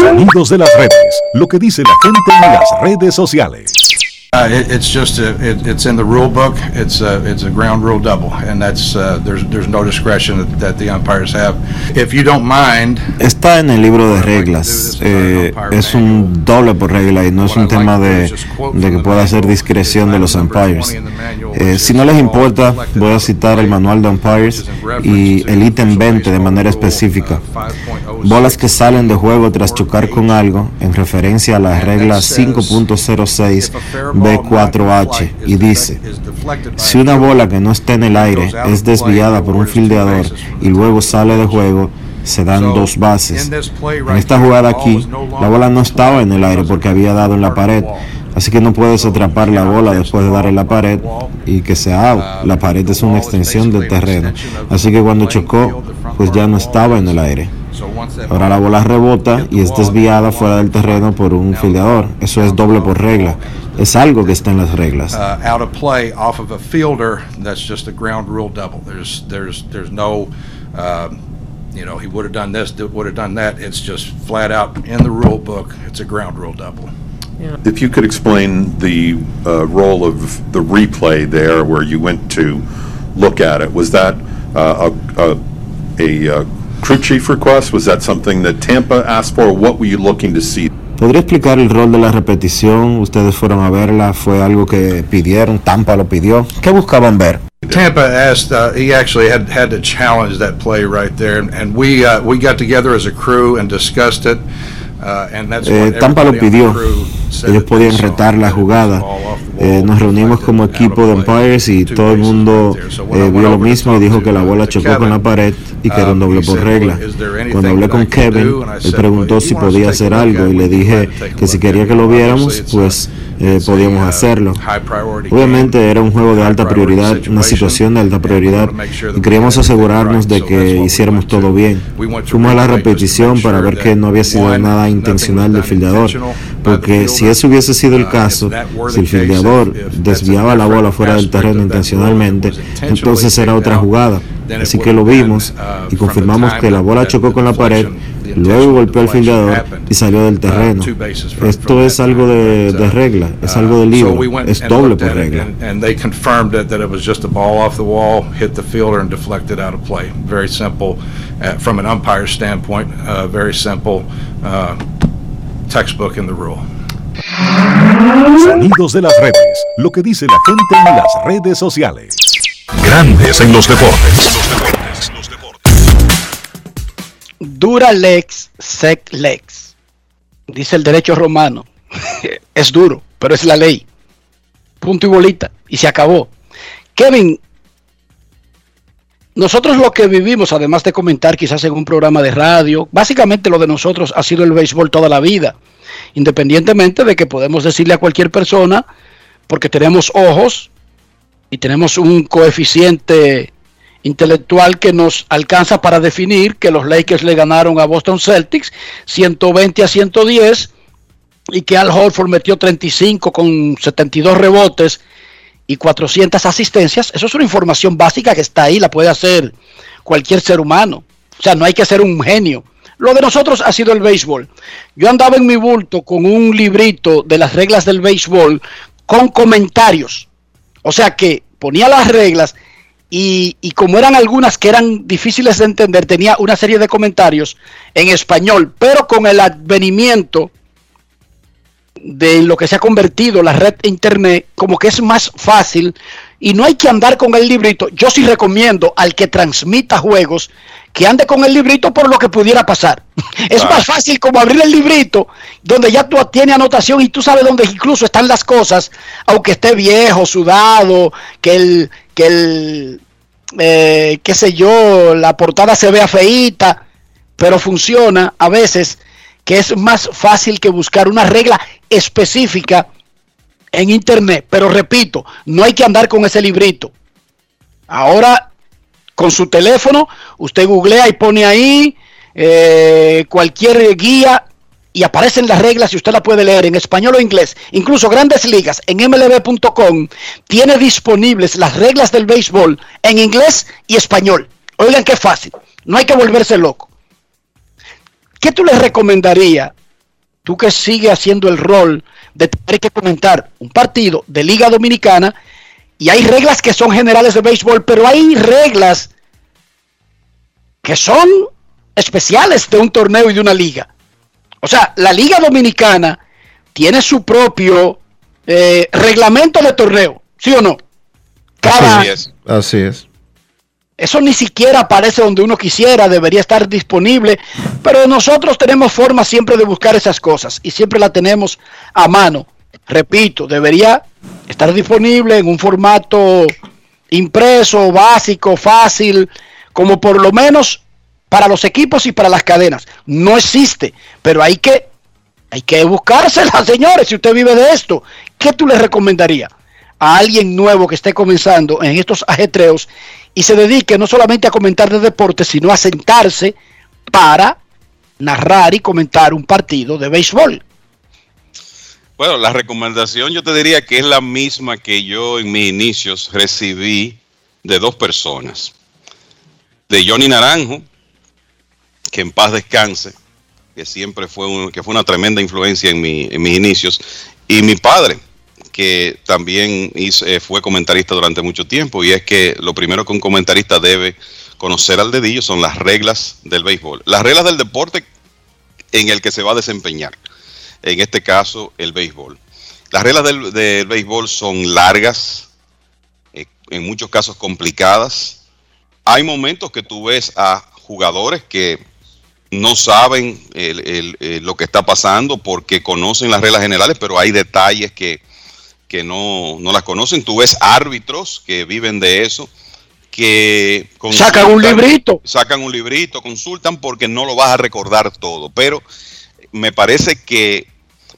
Sonidos de las redes. Lo que dice la gente en las redes sociales. Uh, it, it's just a, it, it's in the rule book. It's a, it's a ground rule double, and that's uh, there's there's no discretion that, that the umpires have. If you don't mind, Está en el libro de reglas. Eh, es un doble por regla y no es un tema de, de que pueda ser discreción de los umpires. Eh, si no les importa, voy a citar el manual de umpires y el ítem 20 de manera específica. Bolas que salen de juego tras chocar con algo, en referencia a la regla 5.06 B4H, y dice, si una bola que no está en el aire es desviada por un fildeador y luego sale de juego, se dan dos bases. En esta jugada aquí, la bola no estaba en el aire porque había dado en la pared. Así que no puedes atrapar la bola después de dar en la pared y que sea out. La pared es una extensión del terreno. Así que cuando chocó, pues ya no estaba en el aire. Ahora la bola rebota y es desviada fuera del terreno por un fildeador. Eso es doble por regla. Es algo que está en las reglas. uh, out of play off of a fielder, that's just a ground rule double. There's there's there's no, um, you know, he would have done this, would have done that. It's just flat out in the rule book. It's a ground rule double. If you could explain the uh, role of the replay there, where you went to look at it, was that uh, a, a, a uh, crew chief request? Was that something that Tampa asked for? What were you looking to see? ¿Podría explicar el rol de la repetición? Ustedes fueron a verla, fue algo que pidieron, Tampa lo pidió. ¿Qué buscaban ver? Tampa asked. Uh, he actually had had to challenge that play right there, and, and we uh, we got together as a crew and discussed it. Uh, Eh, Tampa lo pidió. Ellos podían retar la jugada. Eh, nos reunimos como equipo de umpires y todo el mundo eh, vio lo mismo y dijo que la bola chocó con la pared y que era un doble por regla. Cuando hablé con Kevin, él preguntó si podía hacer algo y le dije que si quería que lo viéramos, pues eh, podíamos hacerlo. Obviamente era un juego de alta prioridad, una situación de alta prioridad y queríamos asegurarnos de que hiciéramos todo bien. Fuimos a la repetición para ver que no había sido nada intencional del fildeador, porque si eso hubiese sido el caso, si el fildeador desviaba la bola fuera del terreno intencionalmente, entonces era otra jugada. Así que lo vimos y confirmamos que la bola chocó con la pared, luego golpeó al fildeador y salió del terreno. Esto es algo de, de regla, es algo de So libro, we went es and doble por regla. and, and they confirmed it, that it was just a ball off the wall, hit the fielder, and deflected out of play. Very simple, uh, from an umpire standpoint. Uh, very simple, uh, textbook in the rule. Sonidos de las redes. Lo que dice la gente en las redes sociales. Grandes en los deportes. Dura lex, sec lex. Dice el derecho romano. es duro, pero es la ley. Punto y bolita. Y se acabó. Kevin, nosotros lo que vivimos, además de comentar quizás en un programa de radio, básicamente lo de nosotros ha sido el béisbol toda la vida. Independientemente de que podemos decirle a cualquier persona, porque tenemos ojos y tenemos un coeficiente intelectual que nos alcanza para definir que los Lakers le ganaron a Boston Celtics 120 a 110 y que Al Horford metió 35 con 72 rebotes y 400 asistencias. Eso es una información básica que está ahí, la puede hacer cualquier ser humano. O sea, no hay que ser un genio. Lo de nosotros ha sido el béisbol. Yo andaba en mi bulto con un librito de las reglas del béisbol con comentarios. O sea que ponía las reglas y, y como eran algunas que eran difíciles de entender, tenía una serie de comentarios en español, pero con el advenimiento de lo que se ha convertido la red internet, como que es más fácil y no hay que andar con el librito. Yo sí recomiendo al que transmita juegos que ande con el librito por lo que pudiera pasar. Es más fácil como abrir el librito donde ya tú tienes anotación y tú sabes dónde incluso están las cosas, aunque esté viejo, sudado, que el, que el, eh, qué sé yo, la portada se vea feíta, pero funciona a veces que es más fácil que buscar una regla específica en internet. Pero repito, no hay que andar con ese librito. Ahora, con su teléfono, usted googlea y pone ahí eh, cualquier guía y aparecen las reglas y usted la puede leer en español o inglés. Incluso Grandes Ligas en mlb.com tiene disponibles las reglas del béisbol en inglés y español. Oigan qué fácil, no hay que volverse loco. ¿Qué tú le recomendarías, tú que sigues haciendo el rol de tener que comentar un partido de Liga Dominicana y hay reglas que son generales de béisbol, pero hay reglas que son especiales de un torneo y de una liga? O sea, la Liga Dominicana tiene su propio eh, reglamento de torneo, ¿sí o no? Cada, Así es. Así es. Eso ni siquiera aparece donde uno quisiera, debería estar disponible, pero nosotros tenemos forma siempre de buscar esas cosas y siempre la tenemos a mano. Repito, debería estar disponible en un formato impreso, básico, fácil, como por lo menos para los equipos y para las cadenas. No existe, pero hay que, hay que buscársela, señores, si usted vive de esto. ¿Qué tú le recomendarías a alguien nuevo que esté comenzando en estos ajetreos y se dedique no solamente a comentar de deporte, sino a sentarse para narrar y comentar un partido de béisbol? Bueno, la recomendación yo te diría que es la misma que yo en mis inicios recibí de dos personas. De Johnny Naranjo, que en paz descanse, que siempre fue, que fue una tremenda influencia en, mi, en mis inicios, y mi padre, que también eh, fue comentarista durante mucho tiempo, y es que lo primero que un comentarista debe conocer al dedillo son las reglas del béisbol, las reglas del deporte en el que se va a desempeñar, en este caso el béisbol. Las reglas del, del béisbol son largas, eh, en muchos casos complicadas. Hay momentos que tú ves a jugadores que no saben eh, lo que está pasando porque conocen las reglas generales, pero hay detalles que, no, las conocen. Tú ves árbitros que viven de eso, que sacan un librito. Sacan un librito, consultan porque no lo vas a recordar todo. Pero me parece que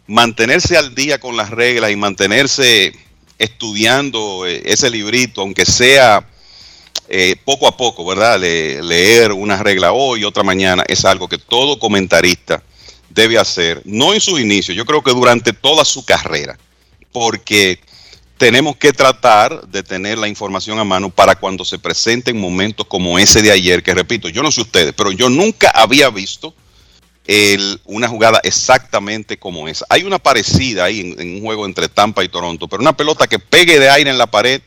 mantenerse al día con las reglas y mantenerse estudiando eh, ese librito, aunque sea eh, poco a poco, ¿verdad? leer una regla hoy, otra mañana, es algo que todo comentarista debe hacer, no en su inicio, yo creo que durante toda su carrera, porque tenemos que tratar de tener la información a mano para cuando se presenten momentos como ese de ayer, que repito, yo no sé ustedes, pero yo nunca había visto una jugada exactamente como esa. Hay una parecida ahí en, en, un juego entre Tampa y Toronto, pero una pelota que pegue de aire en la pared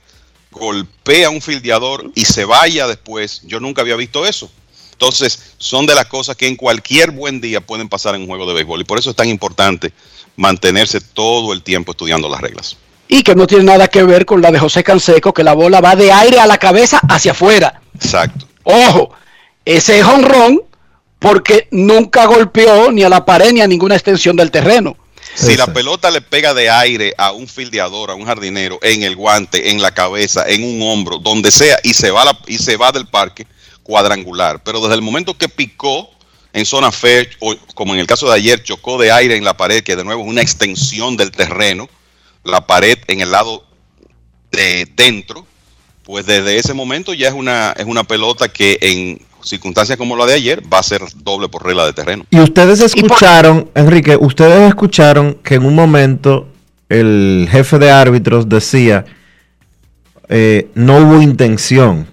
golpea a un fildeador y se vaya después. Yo nunca había visto eso. Entonces, son de las cosas que en cualquier buen día pueden pasar en un juego de béisbol. Y por eso es tan importante mantenerse todo el tiempo estudiando las reglas. Y que no tiene nada que ver con la de José Canseco, que la bola va de aire a la cabeza hacia afuera. Exacto. Ojo, ese es honrón porque nunca golpeó ni a la pared ni a ninguna extensión del terreno. Si la pelota le pega de aire a un fildeador, a un jardinero, en el guante, en la cabeza, en un hombro, donde sea, y se va, y se va del parque cuadrangular. Pero desde el momento que picó en zona fair, o como en el caso de ayer, chocó de aire en la pared, que de nuevo es una extensión del terreno, la pared en el lado de dentro, pues desde ese momento ya es una, es una pelota que en circunstancias como la de ayer, va a ser doble por regla de terreno. Y ustedes escucharon, Enrique, ustedes escucharon que en un momento el jefe de árbitros decía, eh, no hubo intención.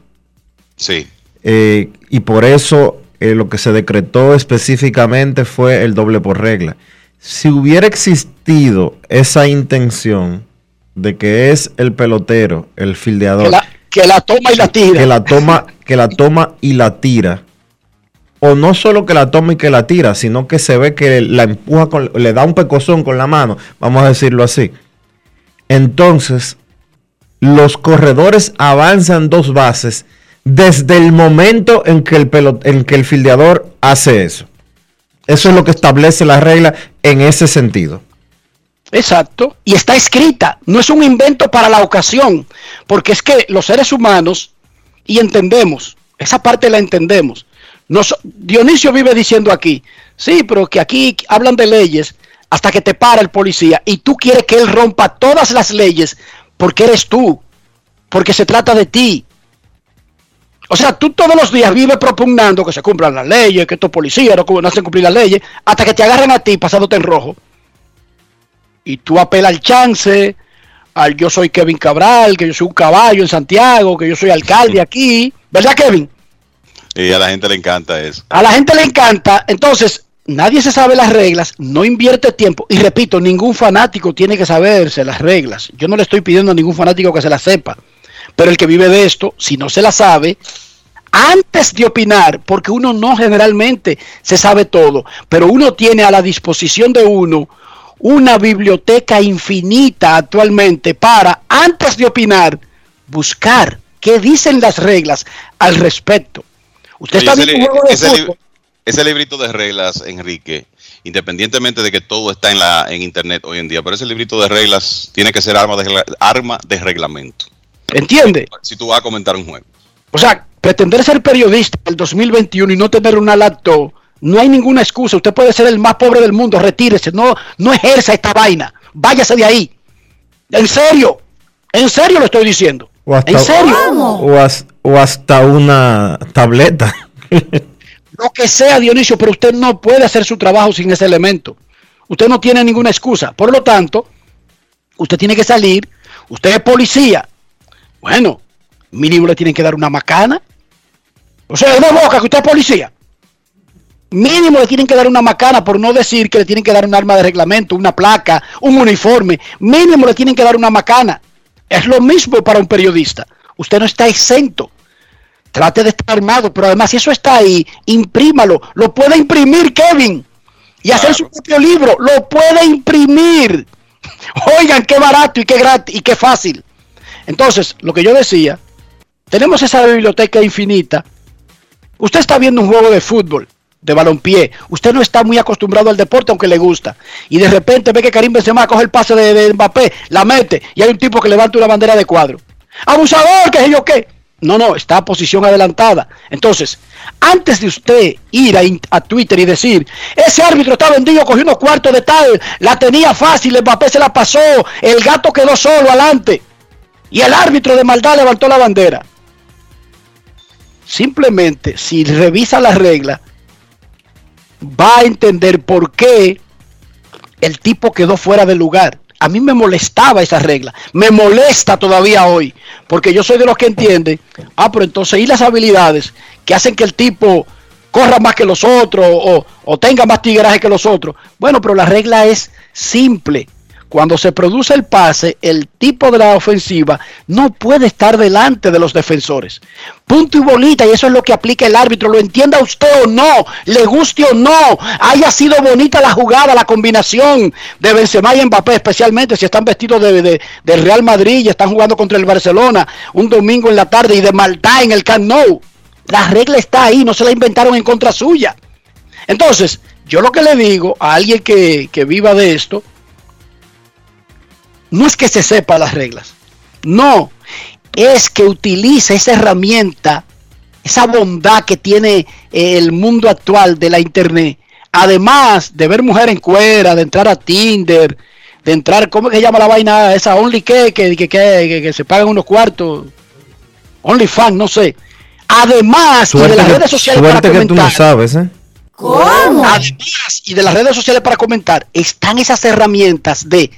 Sí. Eh, y por eso eh, lo que se decretó específicamente fue el doble por regla. Si hubiera existido esa intención de que es el pelotero, el fildeador, que la toma y la tira. Que la toma, que la toma y la tira. O no solo que la toma y que la tira, sino que se ve que la empuja, con, le da un pecozón con la mano, vamos a decirlo así. Entonces, los corredores avanzan dos bases desde el momento en que el, en que el fildeador hace eso. Eso es lo que establece la regla en ese sentido. Exacto. Y está escrita. No es un invento para la ocasión. Porque es que los seres humanos, y entendemos, esa parte la entendemos. Dionisio vive diciendo aquí, sí, pero que aquí hablan de leyes. hasta que te para el policía y tú quieres que él rompa todas las leyes porque eres tú, porque se trata de ti. O sea, tú todos los días vives propugnando que se cumplan las leyes, que estos policías no, no hacen cumplir las leyes, hasta que te agarran a ti pasándote en rojo. Y tú apelas al chance, al yo soy Kevin Cabral, que yo soy un caballo en Santiago, que yo soy alcalde aquí. ¿Verdad, Kevin? Y a la gente le encanta eso. A la gente le encanta. Entonces, nadie se sabe las reglas, no invierte tiempo. Y repito, ningún fanático tiene que saberse las reglas. Yo no le estoy pidiendo a ningún fanático que se las sepa. Pero el que vive de esto, si no se la sabe, antes de opinar, porque uno no generalmente se sabe todo, pero uno tiene a la disposición de uno una biblioteca infinita actualmente para, antes de opinar, buscar qué dicen las reglas al respecto. Usted Oye, está ese, viendo un juego de ese fútbol. lib- ese librito de reglas, Enrique, independientemente de que todo está en la en internet hoy en día, pero ese librito de reglas tiene que ser arma de, arma de reglamento. ¿Entiende? Si tú vas a comentar un juego. O sea, pretender ser periodista en el 2021 y no tener una laptop, no hay ninguna excusa. Usted puede ser el más pobre del mundo, retírese, no, no ejerza esta vaina. Váyase de ahí. En serio, en serio lo estoy diciendo. O hasta, ¿En serio? O, as- o hasta una tableta. Lo que sea, Dionisio, pero usted no puede hacer su trabajo sin ese elemento. Usted no tiene ninguna excusa. Por lo tanto, usted tiene que salir. Usted es policía. Bueno, mínimo le tienen que dar una macana. O sea, es de boca que usted es policía. Mínimo le tienen que dar una macana por no decir que le tienen que dar un arma de reglamento, una placa, un uniforme. Mínimo le tienen que dar una macana. Es lo mismo para un periodista. Usted no está exento. Trate de estar armado, pero además si eso está ahí, imprímalo. Lo puede imprimir Kevin y hacer su propio libro. Lo puede imprimir. Oigan, qué barato y qué gratis y qué fácil. Entonces, lo que yo decía, tenemos esa biblioteca infinita. Usted está viendo un juego de fútbol, de balompié. Usted no está muy acostumbrado al deporte, aunque le gusta. Y de repente ve que Karim Benzema coge el pase de, Mbappé, la mete, y hay un tipo que levanta una bandera de cuadro. ¡Abusador! ¿Qué sé yo qué? No, no, está a posición adelantada. Entonces, antes de usted ir a, a Twitter y decir, ese árbitro está vendido, cogió unos cuartos de tal, la tenía fácil, Mbappé se la pasó, el gato quedó solo adelante. Y el árbitro de maldad levantó la bandera. Simplemente, si revisa la regla, va a entender por qué el tipo quedó fuera del lugar. A mí me molestaba esa regla, me molesta todavía hoy, porque yo soy de los que entiende, ah, pero entonces, ¿y las habilidades que hacen que el tipo corra más que los otros o, o tenga más tigueraje que los otros? Bueno, pero la regla es simple. Cuando se produce el pase, el tipo de la ofensiva no puede estar delante de los defensores. Punto y bolita, y eso es lo que aplica el árbitro, lo entienda usted o no, le guste o no, haya sido bonita la jugada, la combinación de Benzema y Mbappé, especialmente si están vestidos de, de- Real Madrid y están jugando contra el Barcelona un domingo en la tarde y de maldad en el Camp Nou. La regla está ahí, no se la inventaron en contra suya. Entonces, yo lo que le digo a alguien que, que viva de esto, no es que se sepa las reglas, no, es que utilice esa herramienta, esa bondad que tiene eh, el mundo actual de la internet, además de ver mujer en cuera, de entrar a Tinder, de entrar, ¿cómo es que se llama la vaina esa? Only que, que, que, que, que- que se pagan unos cuartos, Only fan, no sé. Además, y de las que, redes sociales para que tú no comentar, sabes, ¿eh? Además, y de las redes sociales para comentar, están esas herramientas de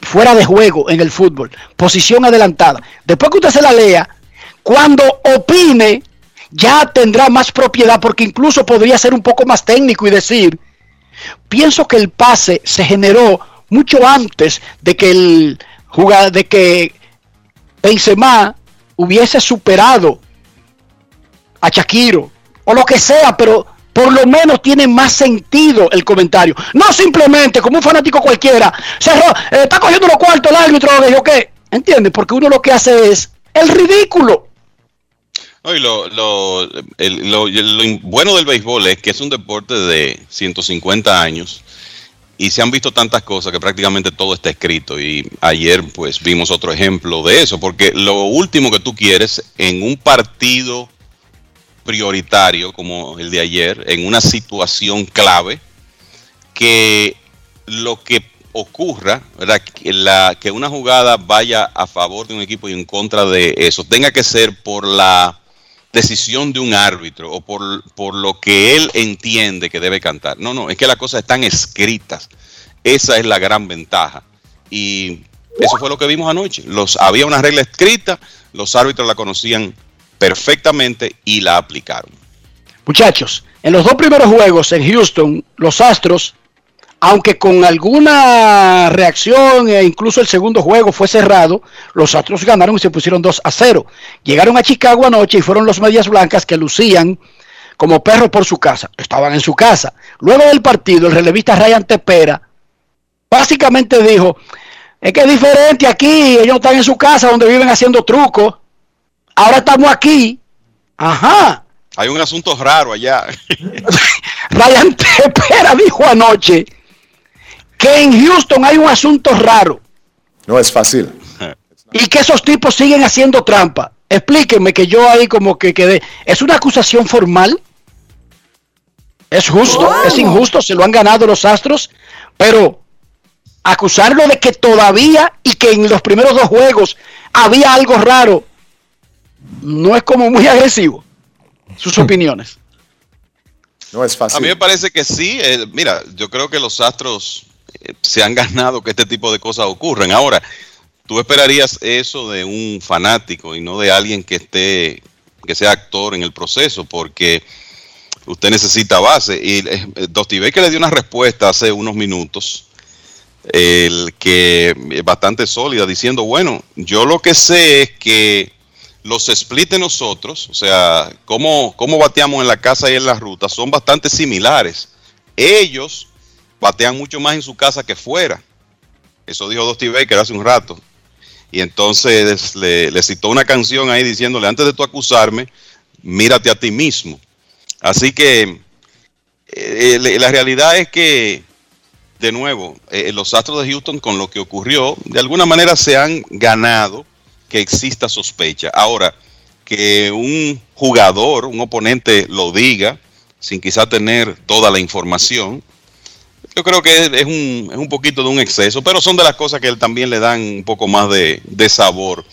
fuera de juego en el fútbol, posición adelantada. Después que usted se la lea, cuando opine, ya tendrá más propiedad, porque incluso podría ser un poco más técnico y decir, pienso que el pase se generó mucho antes de que el jugador, de que Benzema hubiese superado a Shakiro o lo que sea, pero por lo menos tiene más sentido el comentario. No simplemente como un fanático cualquiera, cerró, eh, está cogiendo los cuartos el árbitro, dijo que, ¿entiendes? Porque uno lo que hace es el ridículo. No, y lo, lo, bueno del béisbol es que es un deporte de 150 años y se han visto tantas cosas que prácticamente todo está escrito. Y ayer pues vimos otro ejemplo de eso, porque lo último que tú quieres en un partido prioritario como el de ayer, en una situación clave, que lo que ocurra. Que, la, que una jugada vaya a favor de un equipo y en contra de eso, tenga que ser por la decisión de un árbitro o por, por lo que él entiende que debe cantar. No, no, es que las cosas están escritas. Esa es la gran ventaja. Y eso fue lo que vimos anoche. Los, había una regla escrita, los árbitros la conocían perfectamente y la aplicaron. Muchachos, en los dos primeros juegos en Houston, los Astros, aunque con alguna reacción e incluso el segundo juego fue cerrado, los Astros ganaron y se pusieron 2 a 0. Llegaron a Chicago anoche y fueron los Medias Blancas que lucían como perros por su casa. Estaban en su casa. Luego del partido, el relevista Ryan Tepera básicamente dijo, es que es diferente aquí, ellos están en su casa donde viven haciendo trucos. Ahora estamos aquí. Ajá. Hay un asunto raro allá. Ryan Tepera dijo anoche que en Houston hay un asunto raro. No es fácil. Y que esos tipos siguen haciendo trampa. Explíquenme que yo ahí como que quedé. ¿Es una acusación formal? ¿Es justo? ¿Es injusto? ¿Se lo han ganado los Astros? Pero acusarlo de que todavía y que en los primeros dos juegos había algo raro, no es como muy agresivo. Sus opiniones. No es fácil. A mí me parece que sí. eh, mira, yo creo que los Astros eh, se han ganado que este tipo de cosas ocurran. Ahora, tú esperarías eso de un fanático y no de alguien que esté, que sea actor en el proceso, porque usted necesita base. Y eh, Dusty Baker le dio una respuesta hace unos minutos el que es bastante sólida, diciendo, bueno, yo lo que sé es que los splits de nosotros, o sea, cómo, cómo bateamos en la casa y en la ruta, son bastante similares. Ellos batean mucho más en su casa que fuera. Eso dijo Dusty Baker hace un rato. Y entonces le, citó una canción ahí diciéndole, antes de tú acusarme, mírate a ti mismo. Así que eh, la realidad es que de nuevo, eh, los Astros de Houston con lo que ocurrió, de alguna manera se han ganado que exista sospecha. Ahora, que un jugador, un oponente lo diga, sin quizá tener toda la información, yo creo que es, un, es un poquito de un exceso, pero son de las cosas que también le dan un poco más de, de sabor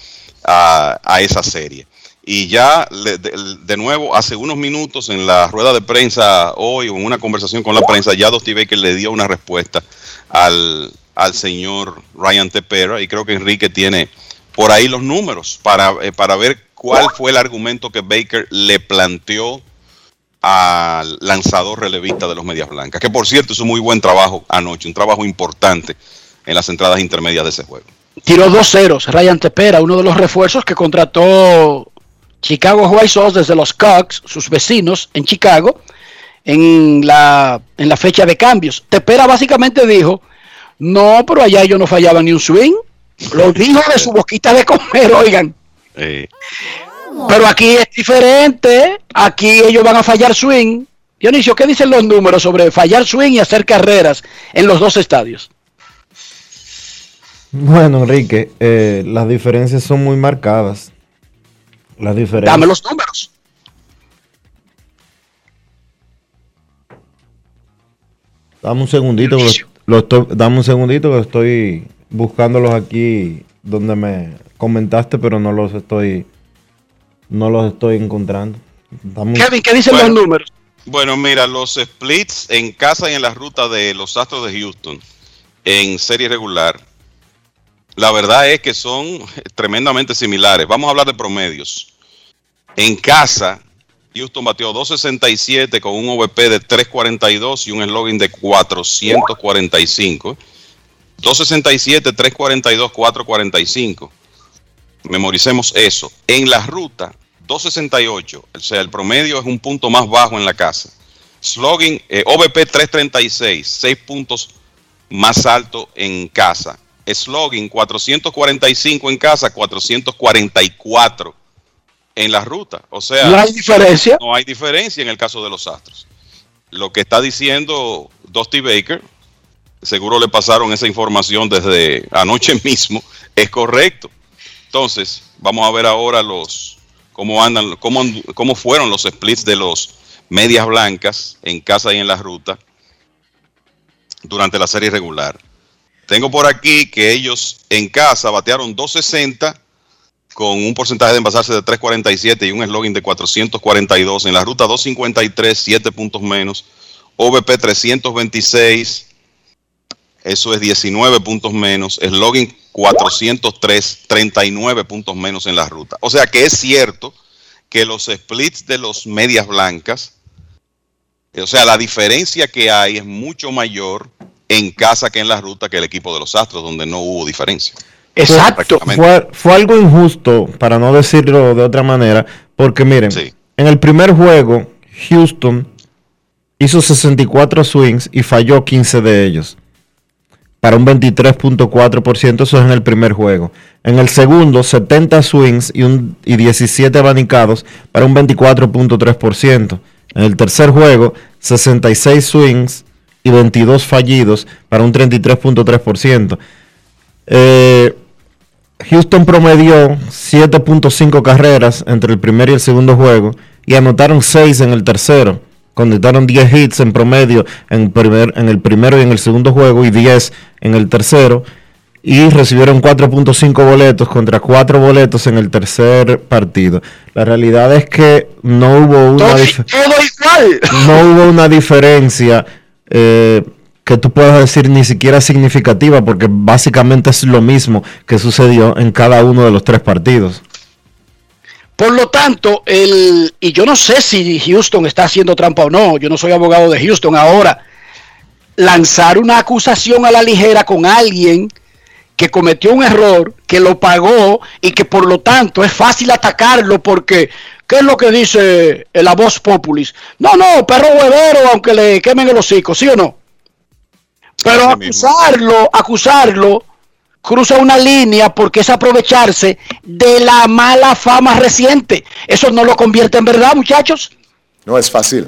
a, a esa serie. Y ya, de, de, nuevo, hace unos minutos en la rueda de prensa hoy, o en una conversación con la prensa, ya Dusty Baker le dio una respuesta al, al señor Ryan Tepera. Y creo que Enrique tiene por ahí los números para, eh, para ver cuál fue el argumento que Baker le planteó al lanzador relevista de los Medias Blancas. Que por cierto, hizo muy buen trabajo anoche, un trabajo importante en las entradas intermedias de ese juego. Tiró dos ceros Ryan Tepera, uno de los refuerzos que contrató Chicago White Sox desde los Cubs, sus vecinos en Chicago, en la, en la fecha de cambios. Tepera básicamente dijo, no, pero allá ellos no fallaban ni un swing. Lo dijo de su boquita de comer, oigan. Eh, Pero aquí es diferente. Aquí ellos van a fallar swing. Dionisio, ¿qué dicen los números sobre fallar swing y hacer carreras en los dos estadios? Bueno, Enrique, eh, las diferencias son muy marcadas. Las diferencias. Dame los números. Dame un segundito, que lo, lo estoy, dame un segundito que estoy buscándolos aquí donde me comentaste, pero no los estoy, no los estoy encontrando. Un- Kevin, ¿qué dicen Bueno. los números? Bueno, mira, los splits en casa y en la ruta de los Astros de Houston en serie regular, la verdad es que son tremendamente similares. Vamos a hablar de promedios. En casa, Houston batió 267 con un OVP de 342 y un slogan de 445. 267, 342, 445. Memoricemos eso. En la ruta, 268, o sea, el promedio es un punto más bajo en la casa. Slogan, eh, OVP 336, 6 puntos más alto en casa. Slogan 445 en casa, 444 en la ruta. O sea, No hay diferencia. no hay diferencia en el caso de los Astros. Lo que está diciendo Dusty Baker, seguro le pasaron esa información desde anoche mismo, es correcto. Entonces, vamos a ver ahora los cómo andan, cómo, cómo fueron los splits de los medias blancas en casa y en la ruta. durante la serie regular. Tengo por aquí que ellos en casa batearon 260 con un porcentaje de envasarse de 347 y un slogan de 442. En la ruta 253, 7 puntos menos. OVP 326, eso es 19 puntos menos. Slogan 403, 39 puntos menos en la ruta. O sea que es cierto que los splits de los medias blancas, o sea, la diferencia que hay es mucho mayor en casa que en la ruta que el equipo de los Astros, donde no hubo diferencia. Exacto. Fue, fue, algo injusto, para no decirlo de otra manera, porque miren, en el primer juego, Houston hizo 64 swings y falló 15 de ellos. Para un 23.4%, eso es en el primer juego. En el segundo, 70 swings y, un, y 17 abanicados para un 24.3%. En el tercer juego, 66 swings y 22 fallidos para un 33.3%. Eh, Houston promedió 7.5 carreras entre el primer y el segundo juego y anotaron 6 en el tercero. Conectaron 10 hits en promedio en, primer, en el primero y en el segundo juego y 10 en el tercero. Y recibieron 4.5 boletos contra 4 boletos en el tercer partido. La realidad es que no hubo una, no hubo una diferencia. Eh, que tú puedas decir ni siquiera significativa, porque básicamente es lo mismo que sucedió en cada uno de los tres partidos. Por lo tanto, el, y yo no sé si Houston está haciendo trampa o no, yo no soy abogado de Houston ahora, lanzar una acusación a la ligera con alguien que cometió un error, que lo pagó y que por lo tanto es fácil atacarlo porque, ¿qué es lo que dice la voz populis? No, no, perro huevero, aunque le quemen el hocico, ¿sí o no? Pero acusarlo, acusarlo, cruza una línea porque es aprovecharse de la mala fama reciente. Eso no lo convierte en verdad, muchachos. No es fácil.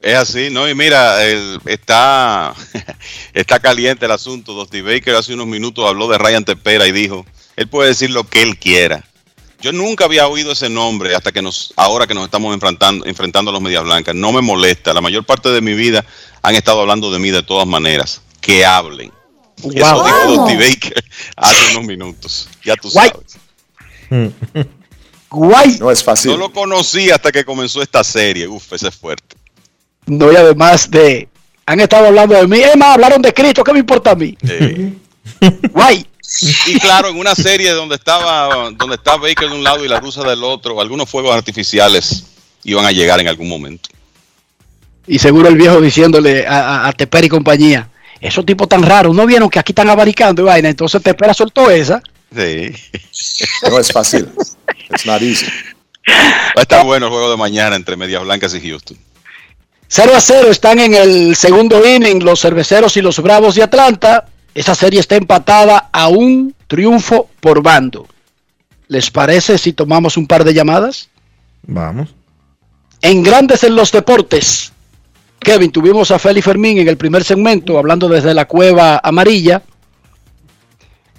Es así, ¿no? Y mira, está, está caliente el asunto. Dusty Baker hace unos minutos habló de Ryan Tepera y dijo, él puede decir lo que él quiera. Yo nunca había oído ese nombre hasta que nos, ahora que nos estamos enfrentando, enfrentando a los Medias Blancas. No me molesta. La mayor parte de mi vida han estado hablando de mí de todas maneras que hablen. Eso dijo Dusty Baker hace unos minutos. Ya tú sabes. Guay. No es fácil. No lo conocí hasta que comenzó esta serie. Uf, ese es fuerte. No, y además de. Han estado hablando de mí. Es más, hablaron de Cristo. ¿Qué me importa a mí? Guay. Y claro, en una serie donde estaba donde está Baker de un lado y la rusa del otro, algunos fuegos artificiales iban a llegar en algún momento. Y seguro el viejo diciéndole a, a y compañía, esos tipos tan raros, ¿no vieron que aquí están abaricando y vaina? Entonces te espera soltó esa. Sí. No es fácil. Es not easy. Va a estar bueno el juego de mañana entre Medias Blancas y Houston. 0 a 0 están en el segundo inning los cerveceros y los bravos de Atlanta. Esa serie está empatada a un triunfo por bando. ¿Les parece si tomamos un par de llamadas? Vamos. En Grandes en los Deportes, Kevin, tuvimos a Félix Fermín en el primer segmento hablando desde la cueva amarilla.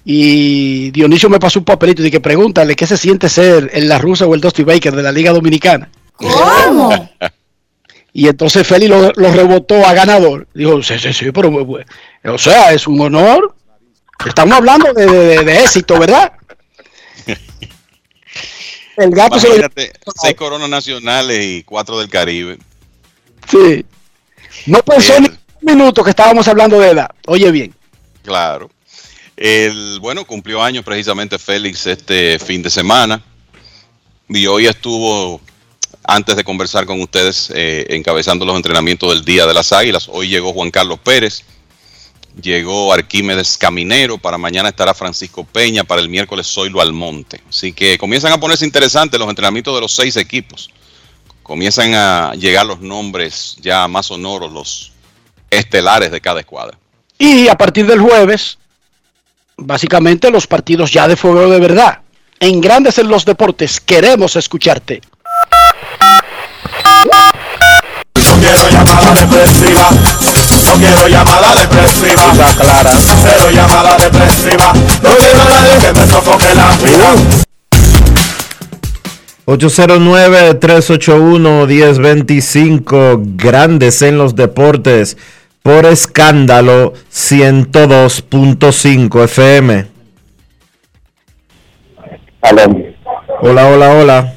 Y Dionisio me pasó un papelito y que pregúntale qué se siente ser en la rusa o el Dusty Baker de la Liga Dominicana. ¿Cómo? Y entonces Félix lo, rebotó a ganador. Dijo, sí, sí, sí, pero o sea, es un honor. Estamos hablando de, éxito, ¿verdad? El gato Imagínate, seis coronas nacionales y cuatro del Caribe. Sí. No pensó ni un minuto que estábamos hablando de edad. Oye bien. Claro. El, bueno, cumplió años precisamente Félix este fin de semana. Y hoy estuvo, antes de conversar con ustedes, eh, encabezando los entrenamientos del Día de las Águilas. Hoy llegó Juan Carlos Pérez, llegó Arquímedes Caminero, para mañana estará Francisco Peña, para el miércoles Zoilo Almonte. Así que comienzan a ponerse interesantes los entrenamientos de los seis equipos comienzan a llegar los nombres ya más sonoros, los estelares de cada escuadra. Y a partir del jueves, básicamente los partidos ya de fuego de verdad. En Grandes en los Deportes, queremos escucharte. No quiero llamada depresiva. No quiero llamada depresiva. clara. Cero llamada depresiva. No quiero nadie que me sofoque la vida. 809-381-1025, grandes en los deportes. por escándalo 102.5 FM. Hola, hola, hola.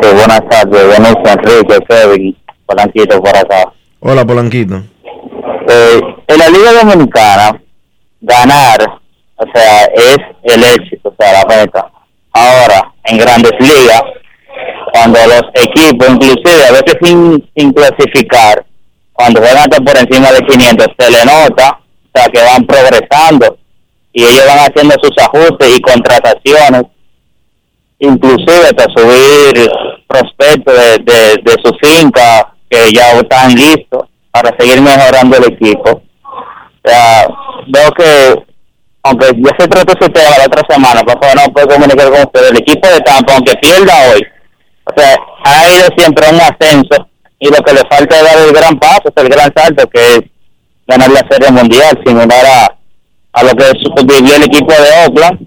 Sí, buenas tardes, buenas Enrique, Kevin, Polanquito por acá. Hola, Polanquito. Eh, en la Liga Dominicana, ganar, o sea, es el éxito, o sea, la meta. Ahora, en grandes ligas, cuando los equipos, inclusive a veces sin, clasificar, cuando juegan hasta por encima de 500, se le nota, o sea, que van progresando y ellos van haciendo sus ajustes y contrataciones, inclusive hasta subir prospectos de, de, su finca que ya están listos para seguir mejorando el equipo. O sea, veo que, aunque ya se trató la otra semana, por favor no puedo comunicar con ustedes, el equipo de Tampa, aunque pierda hoy, o sea, ha ido siempre un ascenso y lo que le falta es dar el gran paso, es el gran salto, que es ganar la Serie Mundial, similar a, a lo que vivió el equipo de Oakland,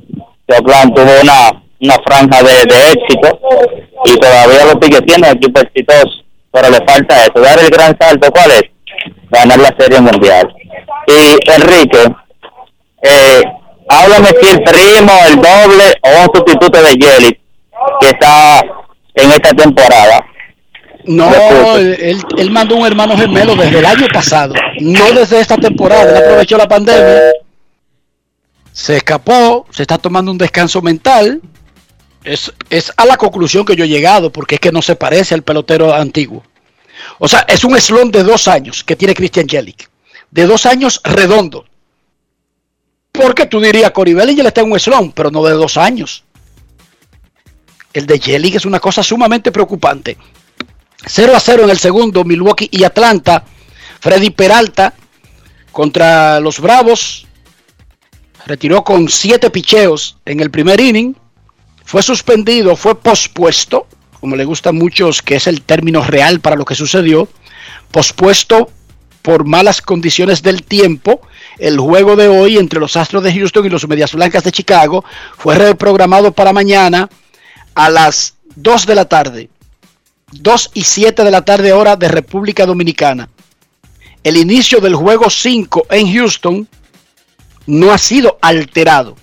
que Oakland tuvo una, una franja de, de éxito y todavía lo sigue siendo un equipo exitoso, pero le falta eso, dar el gran salto, ¿cuál es? Ganar la Serie Mundial. Y Enrique, eh, háblame si el primo, el doble o un sustituto de Jelly que está en esta temporada. No, él, él mandó un hermano gemelo desde el año pasado, no desde esta temporada. Él aprovechó la pandemia, se escapó, se está tomando un descanso mental. Es, es a la conclusión que yo he llegado, porque es que no se parece al pelotero antiguo. O sea, es un slon de dos años que tiene Christian Jelic. De dos años redondo. Porque tú dirías, Cory Bellinger está en un slon, pero no de dos años. El de Jelic es una cosa sumamente preocupante. 0 a 0 en el segundo, Milwaukee y Atlanta. Freddy Peralta contra los Bravos. Retiró con siete picheos en el primer inning. Fue suspendido, fue pospuesto, como le gusta a muchos, que es el término real para lo que sucedió. Pospuesto por malas condiciones del tiempo. El juego de hoy entre los Astros de Houston y los Medias Blancas de Chicago fue reprogramado para mañana a las 2 de la tarde. 2 y 7 de la tarde hora de República Dominicana. El inicio del juego 5 en Houston no ha sido alterado,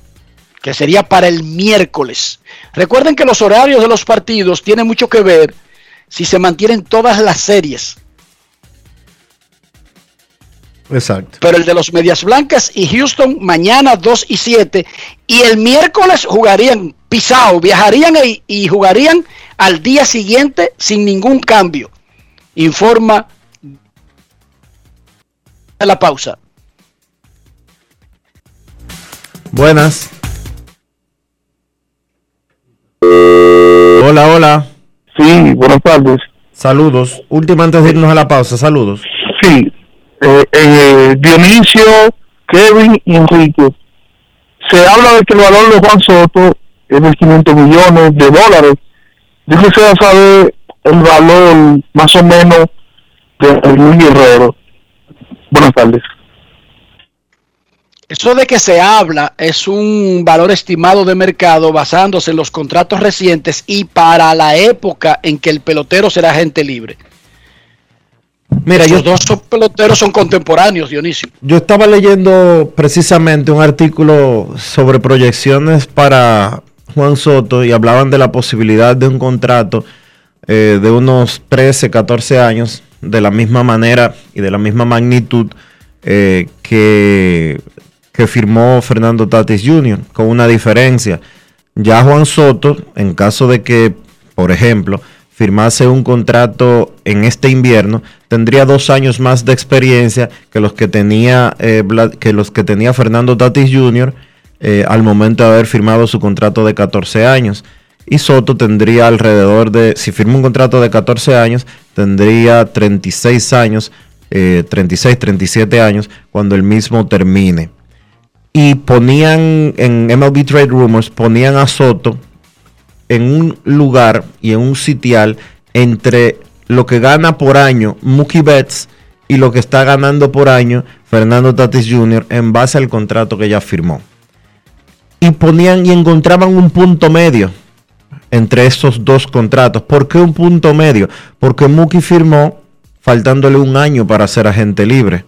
que sería para el miércoles. Recuerden que los horarios de los partidos tienen mucho que ver si se mantienen todas las series. Exacto. Pero el de los Medias Blancas y Houston mañana 2 y 7 y el miércoles jugarían pisado, viajarían y, y jugarían al día siguiente sin ningún cambio. Informa la pausa. Buenas. Hola, hola. Sí, buenas tardes. Saludos. Última antes de irnos a la pausa, saludos. Sí, eh, eh, Dionisio, Kevin y Enrique. Se habla de que el valor de Juan Soto es de 500 millones de dólares. Yo quisiera saber el valor más o menos de Luis Guerrero. Buenas tardes. Eso de que se habla es un valor estimado de mercado basándose en los contratos recientes y para la época en que el pelotero será agente libre. Mira, Los yo, dos peloteros son contemporáneos, Dionisio. yo estaba leyendo precisamente un artículo sobre proyecciones para Juan Soto y hablaban de la posibilidad de un contrato eh, de unos 13, 14 años, de la misma manera y de la misma magnitud eh, que, que firmó Fernando Tatis Jr., con una diferencia. Ya Juan Soto, en caso de que, por ejemplo, firmase un contrato en este invierno, tendría dos años más de experiencia que los que tenía, eh, que, los que tenía Fernando Tatis Jr. eh, al momento de haber firmado su contrato de 14 años. Y Soto tendría alrededor de, si firma un contrato de 14 años, tendría 36 años, eh, 36, 37 años cuando el mismo termine. Y ponían en MLB Trade Rumors, ponían a Soto en un lugar y en un sitial entre lo que gana por año Mookie Betts y lo que está ganando por año Fernando Tatis Jr. en base al contrato que ya firmó. Y ponían y encontraban un punto medio entre esos dos contratos. ¿Por qué un punto medio? Porque Mookie firmó faltándole un año para ser agente libre.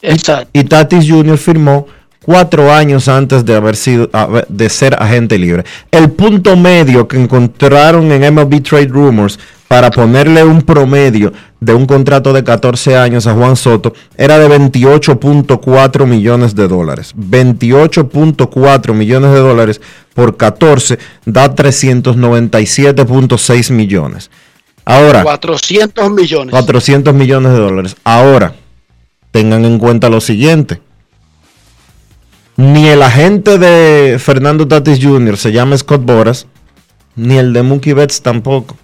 Exacto. Y Tatis Jr. firmó cuatro años antes de haber sido de ser agente libre. El punto medio que encontraron en MLB Trade Rumors para ponerle un promedio de un contrato de 14 años a Juan Soto era de 28.4 millones de dólares. 28.4 millones de dólares por 14 da 397.6 millones. Ahora. 400 millones. 400 millones de dólares. Ahora, tengan en cuenta lo siguiente. Ni el agente de Fernando Tatis Jr. se llama Scott Boras, ni el de Mookie Betts tampoco.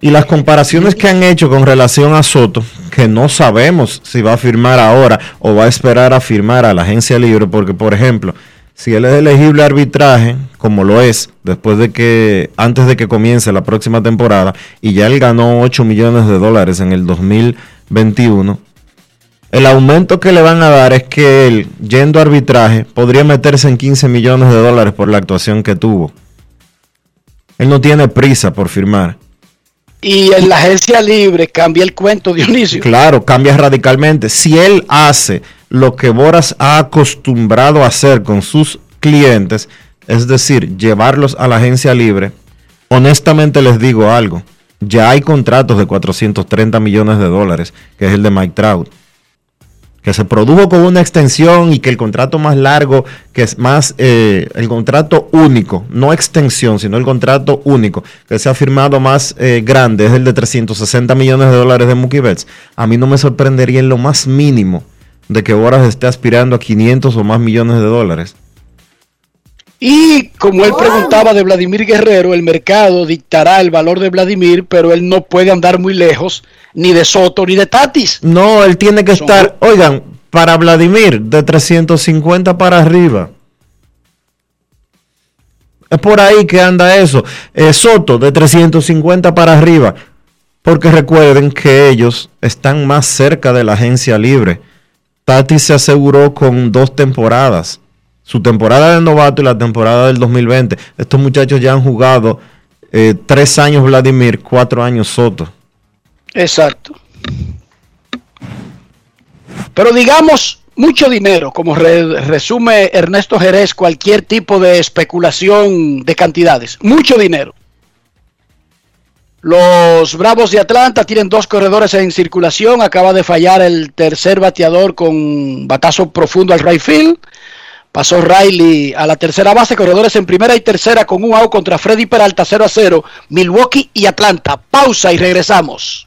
Y las comparaciones que han hecho con relación a Soto, que no sabemos si va a firmar ahora o va a esperar a firmar a la agencia libre, porque por ejemplo, si él es elegible a arbitraje, como lo es, después de que, antes de que comience la próxima temporada, y ya él ganó 8 millones de dólares en el 2021, el aumento que le van a dar es que él, yendo a arbitraje, podría meterse en 15 millones de dólares por la actuación que tuvo. Él no tiene prisa por firmar. Y en la agencia libre cambia el cuento, Dionisio. Claro, cambia radicalmente. Si él hace lo que Boras ha acostumbrado a hacer con sus clientes, es decir, llevarlos a la agencia libre, honestamente les digo algo. Ya hay contratos de 430 millones de dólares, que es el de Mike Trout que se produjo con una extensión y que el contrato más largo, que es más eh, el contrato único, no extensión, sino el contrato único, que se ha firmado más eh, grande, es el de 360 millones de dólares de Mookie Betts. A mí no me sorprendería en lo más mínimo de que Boras esté aspirando a 500 o más millones de dólares. Y como él preguntaba de Vladimir Guerrero, el mercado dictará el valor de Vladimir, pero él no puede andar muy lejos ni de Soto ni de Tatis. No, él tiene que estar, oigan, para Vladimir, de 350 para arriba. Es por ahí que anda eso. Eh, Soto, de 350 para arriba. Porque recuerden que ellos están más cerca de la agencia libre. Tatis se aseguró con dos temporadas su temporada de novato y la temporada del 2020. Estos muchachos ya han jugado eh, tres años Vladimir, cuatro años Soto. Exacto. Pero digamos, mucho dinero, como resume Ernesto Jerez, cualquier tipo de especulación de cantidades. Mucho dinero. Los Bravos de Atlanta tienen dos corredores en circulación. Acaba de fallar el tercer bateador con batazo profundo al right field. Pasó Riley a la tercera base, corredores en primera y tercera con un out contra Freddy Peralta 0 a 0, Milwaukee y Atlanta. Pausa y regresamos.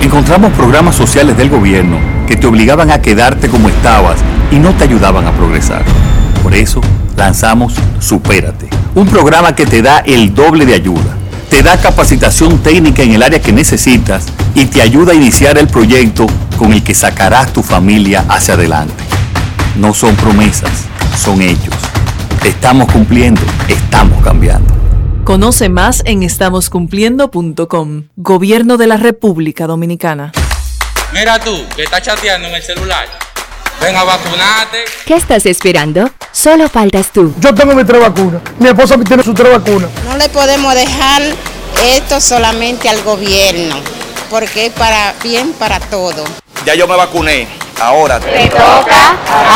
Encontramos programas sociales del gobierno que te obligaban a quedarte como estabas y no te ayudaban a progresar. Por eso lanzamos Supérate, un programa que te da el doble de ayuda. Te da capacitación técnica en el área que necesitas y te ayuda a iniciar el proyecto con el que sacarás tu familia hacia adelante. No son promesas, son hechos. Estamos cumpliendo, estamos cambiando. Conoce más en estamoscumpliendo.com. Gobierno de la República Dominicana. Mira tú, que estás chateando en el celular. Ven a vacunarte. ¿Qué estás esperando? Solo faltas tú. Yo tengo mi tres vacunas. Mi esposa tiene su tres vacunas. No le podemos dejar esto solamente al gobierno, porque es para bien para todo. Ya yo me vacuné. Ahora te toca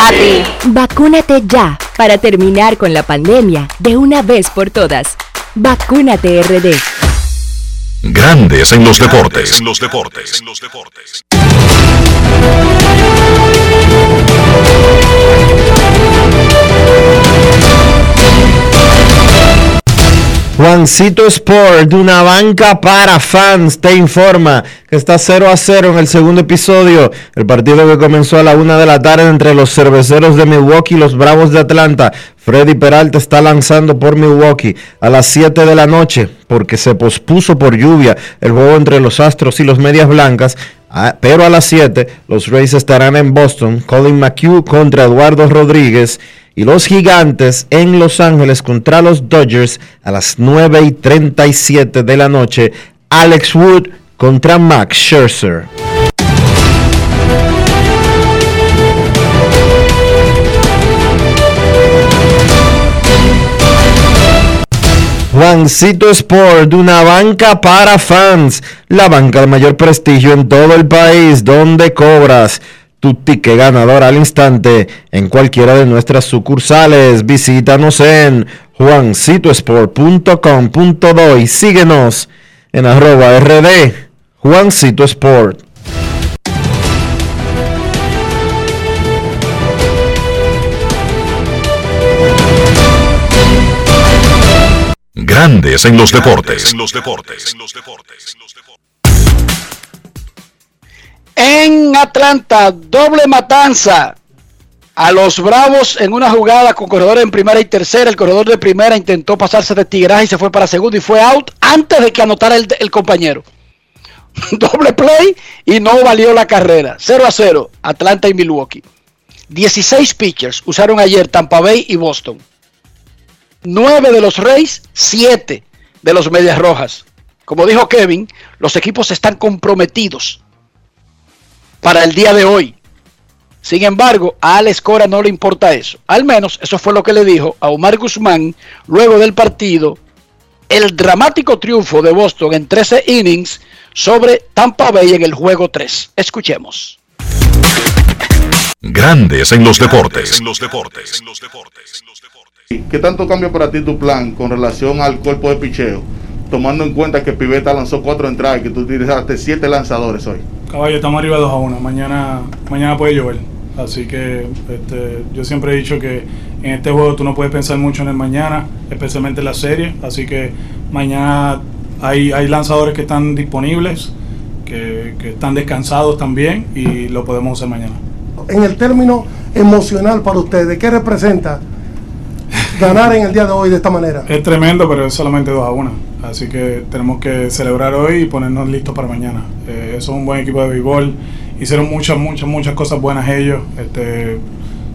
a ti. Vacúnate ya para terminar con la pandemia de una vez por todas. Vacúnate RD. Grandes en los deportes. En los deportes. En los deportes. Juancito Sport, una banca para fans, te informa que está 0 a 0 en el segundo episodio. El partido que comenzó a la una de la tarde entre los cerveceros de Milwaukee y los Bravos de Atlanta. Freddy Peralta está lanzando por Milwaukee a las 7 de la noche porque se pospuso por lluvia el juego entre los Astros y los Medias Blancas. Ah, Pero a las 7 los Rays estarán en Boston. Colin McHugh contra Eduardo Rodríguez y los gigantes en Los Ángeles contra los Dodgers a las 9 y 37 de la noche. Alex Wood contra Max Scherzer. Juancito Sport, una banca para fans, la banca de mayor prestigio en todo el país, donde cobras tu ticket ganador al instante en cualquiera de nuestras sucursales. Visítanos en juancitosport.com.do y síguenos en arroba rd Juancito Sport. Grandes en los deportes. En Atlanta, doble matanza a los Bravos en una jugada con corredor en primera y tercera. El corredor de primera intentó pasarse de tigraje y se fue para segundo y fue out antes de que anotara el, el compañero. doble play y no valió la carrera. 0 a 0, Atlanta y Milwaukee. 16 pitchers usaron ayer Tampa Bay y Boston. 9 de los Rays, 7 de los Medias Rojas. Como dijo Kevin, los equipos están comprometidos para el día de hoy. Sin embargo, a Alex Cora no le importa eso. Al menos eso fue lo que le dijo a Omar Guzmán luego del partido. El dramático triunfo de Boston en 13 innings sobre Tampa Bay en el juego 3. Escuchemos. Grandes en los deportes. ¿Qué tanto cambia para ti tu plan con relación al cuerpo de picheo? Tomando en cuenta que Piveta lanzó cuatro entradas y que tú utilizaste siete lanzadores hoy. Caballo, estamos arriba 2 a 1. Mañana, mañana puede llover. Así que este, yo siempre he dicho que en este juego tú no puedes pensar mucho en el mañana, especialmente en la serie. Así que mañana hay, hay lanzadores que están disponibles, que, que están descansados también y lo podemos usar mañana. En el término emocional para ustedes, ¿qué representa ganar en el día de hoy de esta manera? Es tremendo, pero es solamente 2 a 1. Así que tenemos que celebrar hoy y ponernos listos para mañana. Eh, es un buen equipo de béisbol. Hicieron muchas, muchas, muchas cosas buenas ellos. Este,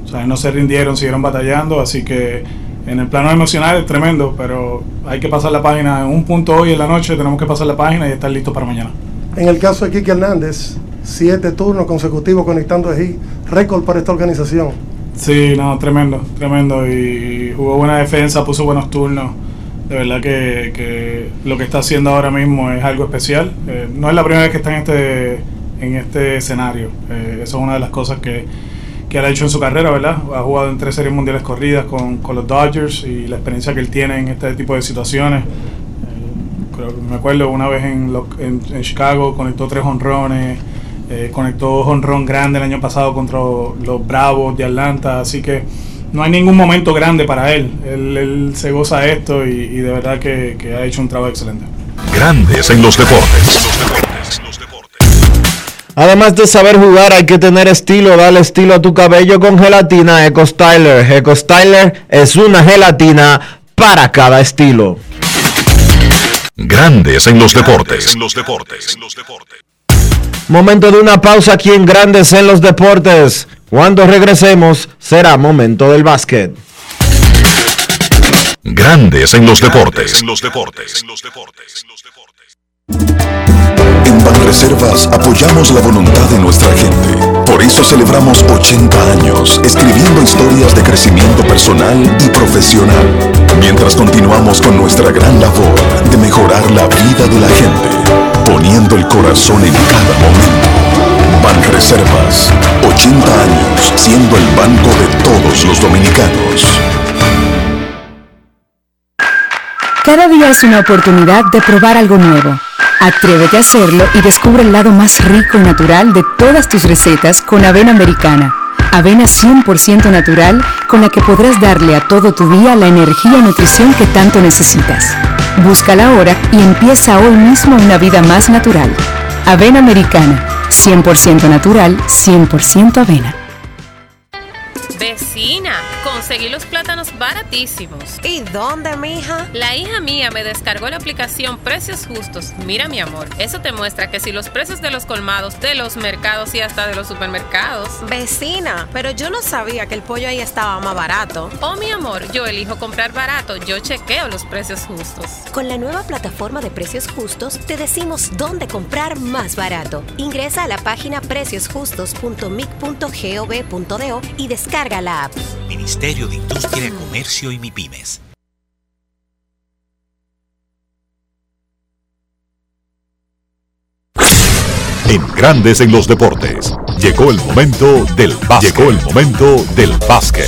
o sea, no se rindieron, siguieron batallando. Así que en el plano emocional es tremendo, pero hay que pasar la página. En un punto hoy en la noche tenemos que pasar la página y estar listos para mañana. En el caso de Kike Hernández, siete turnos consecutivos conectando ahí, récord para esta organización. Sí, no, tremendo, tremendo. Y jugó buena defensa, puso buenos turnos. De verdad que, que lo que está haciendo ahora mismo es algo especial. Eh, no es la primera vez que está en este, en este escenario. Eh, eso es una de las cosas que, que él ha hecho en su carrera, ¿verdad? Ha jugado en tres series mundiales corridas con, con los Dodgers y la experiencia que él tiene en este tipo de situaciones. Eh, me acuerdo una vez en, lo- en, en Chicago, conectó tres honrones. Eh, conectó honrón grande el año pasado contra los Bravos de Atlanta, así que no hay ningún momento grande para él. Él, él se goza de esto y, y de verdad que, que ha hecho un trabajo excelente. Grandes en los deportes. Además de saber jugar, hay que tener estilo. Dale estilo a tu cabello con gelatina Eco Styler. Eco Styler es una gelatina para cada estilo. Grandes en los deportes. Momento de una pausa aquí en Grandes en los Deportes. Cuando regresemos, será momento del básquet. Grandes en los deportes. En Banreservas apoyamos la voluntad de nuestra gente. Por eso celebramos 80 años escribiendo historias de crecimiento personal y profesional, mientras continuamos con nuestra gran labor de mejorar la vida de la gente, poniendo el corazón en cada momento. Banreservas, 80 años siendo el banco de todos los dominicanos. Cada día es una oportunidad de probar algo nuevo. Atrévete a hacerlo y descubre el lado más rico y natural de todas tus recetas con avena americana. Avena 100% natural con la que podrás darle a todo tu día la energía y nutrición que tanto necesitas. Búscala ahora y empieza hoy mismo una vida más natural. Avena americana, 100% natural, 100% avena. Vecina, conseguí los plátanos baratísimos. ¿Y dónde, mija? La hija mía me descargó la aplicación Precios Justos. Mira, mi amor, eso te muestra que si los precios de los colmados, de los mercados y hasta de los supermercados. Vecina, pero yo no sabía que el pollo ahí estaba más barato. Oh, mi amor, yo elijo comprar barato. Yo chequeo los precios justos. Con la nueva plataforma de Precios Justos, te decimos dónde comprar más barato. Ingresa a la página preciosjustos.mic.gov.do y descarga la app. Ministerio de Industria, Comercio y MIPIMES. En Grandes en los Deportes. Llegó el momento del básquet. Llegó el momento del básquet.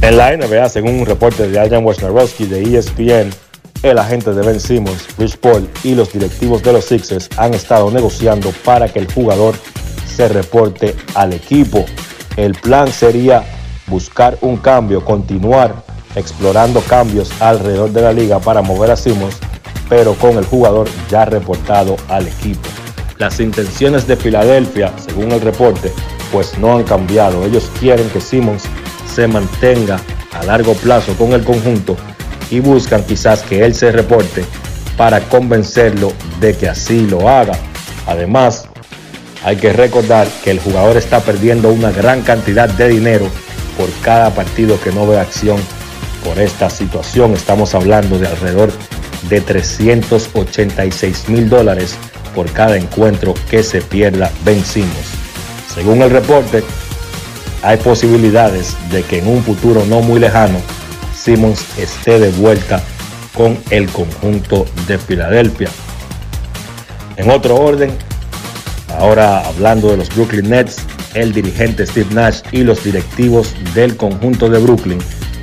En la NBA, según un reporte de Adrian Wojnarowski de ESPN, el agente de Ben Simmons, Rich Paul y los directivos de los Sixers han estado negociando para que el jugador se reporte al equipo. El plan sería buscar un cambio, continuar explorando cambios alrededor de la liga para mover a Simmons, pero con el jugador ya reportado al equipo. Las intenciones de Filadelfia, según el reporte, pues no han cambiado. Ellos quieren que Simmons se mantenga a largo plazo con el conjunto y buscan quizás que él se reporte para convencerlo de que así lo haga. Además, hay que recordar que el jugador está perdiendo una gran cantidad de dinero por cada partido que no ve acción por esta situación. Estamos hablando de alrededor de 386 mil dólares por cada encuentro que se pierda vencimos. Según el reporte, hay posibilidades de que en un futuro no muy lejano Simmons esté de vuelta con el conjunto de Filadelfia. En otro orden, ahora hablando de los Brooklyn Nets, el dirigente Steve Nash y los directivos del conjunto de Brooklyn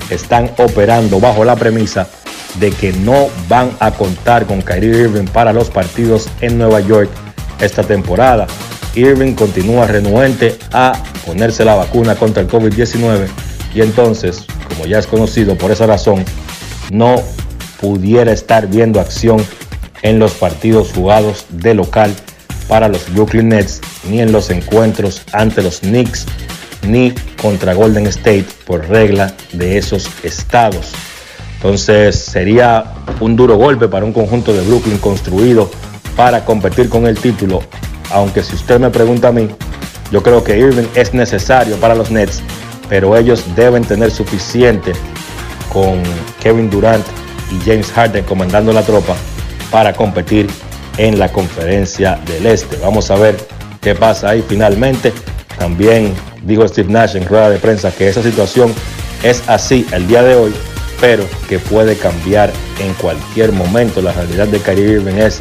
están operando bajo la premisa de que no van a contar con Kyrie Irving para los partidos en Nueva York esta temporada. Irving continúa renuente a ponerse la vacuna contra el COVID-19 y entonces, como ya es conocido por esa razón, no pudiera estar viendo acción en los partidos jugados de local para los Brooklyn Nets ni en los encuentros ante los Knicks ni contra Golden State por regla de esos estados. Entonces sería un duro golpe para un conjunto de Brooklyn construido para competir con el título. Aunque si usted me pregunta a mí, yo creo que Irving es necesario para los Nets, pero ellos deben tener suficiente con Kevin Durant y James Harden comandando la tropa para competir en la conferencia del Este. Vamos a ver qué pasa ahí finalmente. También dijo Steve Nash en rueda de prensa que esa situación es así el día de hoy, pero que puede cambiar en cualquier momento. La realidad de Kyrie Irving es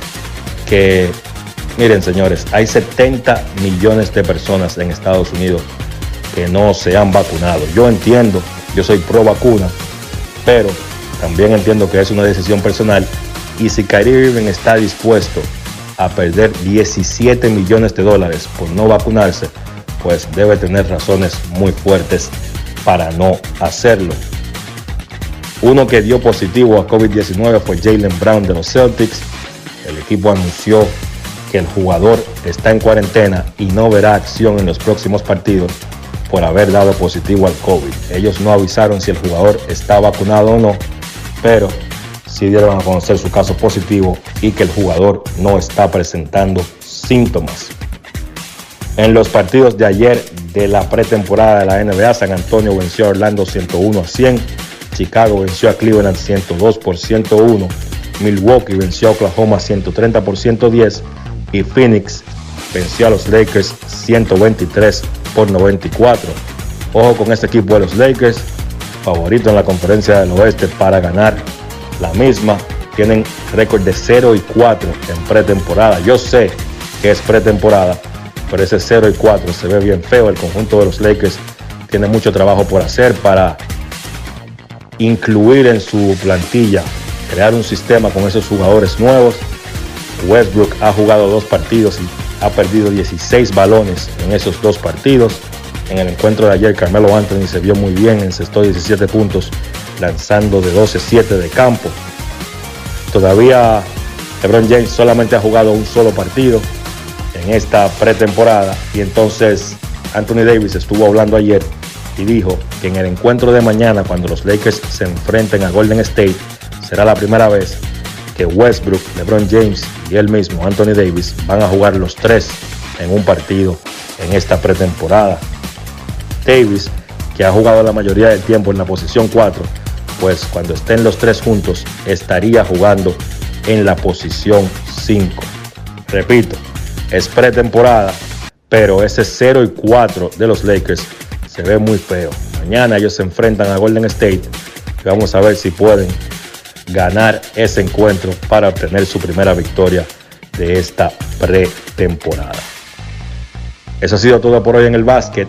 que, miren señores, hay 70 millones de personas en Estados Unidos que no se han vacunado. Yo entiendo, yo soy pro vacuna, pero también entiendo que es una decisión personal y si Kyrie Irving está dispuesto a perder 17 millones de dólares por no vacunarse, pues debe tener razones muy fuertes para no hacerlo. Uno que dio positivo a COVID-19 fue Jalen Brown de los Celtics. El equipo anunció que el jugador está en cuarentena y no verá acción en los próximos partidos por haber dado positivo al COVID. Ellos no avisaron si el jugador está vacunado o no, pero sí dieron a conocer su caso positivo y que el jugador no está presentando síntomas. En los partidos de ayer de la pretemporada de la NBA, San Antonio venció a Orlando 101 a 100, Chicago venció a Cleveland 102 por 101, Milwaukee venció a Oklahoma 130 por 110 y Phoenix venció a los Lakers 123 por 94. Ojo con este equipo de los Lakers, favorito en la conferencia del oeste para ganar la misma. Tienen récord de 0 y 4 en pretemporada. Yo sé que es pretemporada, pero ese 0 y 4 se ve bien feo. El conjunto de los Lakers tiene mucho trabajo por hacer para incluir en su plantilla crear un sistema con esos jugadores nuevos. Westbrook ha jugado dos partidos y ha perdido 16 balones en esos dos partidos. En el encuentro de ayer, Carmelo Anthony se vio muy bien, encestó 17 puntos, lanzando de 12-7 de campo. Todavía LeBron James solamente ha jugado un solo partido en esta pretemporada y entonces Anthony Davis estuvo hablando ayer y dijo que en el encuentro de mañana, cuando los Lakers se enfrenten a Golden State, será la primera vez que Westbrook, LeBron James y él mismo, Anthony Davis, van a jugar los tres en un partido en esta pretemporada. Davis, que ha jugado la mayoría del tiempo en la posición 4, pues cuando estén los tres juntos estaría jugando en la posición 5. Repito, es pretemporada, pero ese 0 y 4 de los Lakers se ve muy feo. Mañana ellos se enfrentan a Golden State y vamos a ver si pueden ganar ese encuentro para obtener su primera victoria de esta pretemporada. Eso ha sido todo por hoy en el básquet.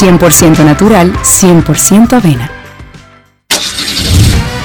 100% natural, 100% avena.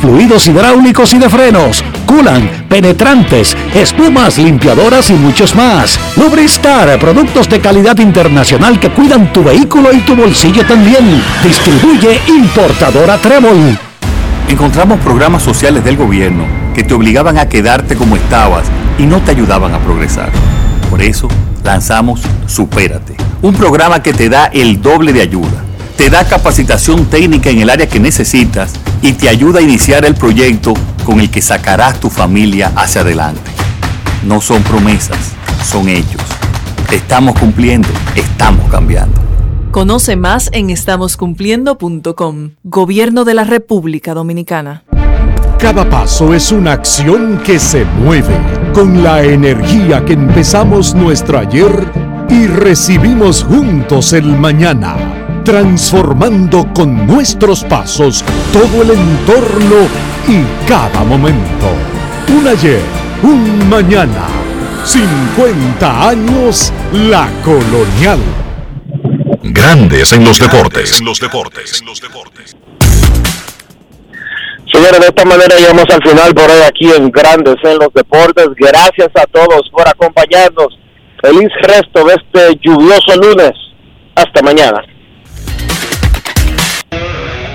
fluidos hidráulicos y de frenos, culan, penetrantes, espumas, limpiadoras y muchos más. Lubristar, productos de calidad internacional que cuidan tu vehículo y tu bolsillo también. Distribuye importadora Trébol. Encontramos programas sociales del gobierno que te obligaban a quedarte como estabas y no te ayudaban a progresar. Por eso lanzamos Supérate, un programa que te da el doble de ayuda te da capacitación técnica en el área que necesitas y te ayuda a iniciar el proyecto con el que sacarás tu familia hacia adelante. No son promesas, son hechos. Estamos cumpliendo, estamos cambiando. Conoce más en estamoscumpliendo.com. Gobierno de la República Dominicana. Cada paso es una acción que se mueve con la energía que empezamos nuestro ayer y recibimos juntos el mañana transformando con nuestros pasos todo el entorno y cada momento. Un ayer, un mañana, 50 años la colonial. Grandes en los deportes. los deportes. los deportes. Señores, de esta manera llegamos al final por hoy aquí en Grandes en los Deportes. Gracias a todos por acompañarnos. Feliz resto de este lluvioso lunes. Hasta mañana.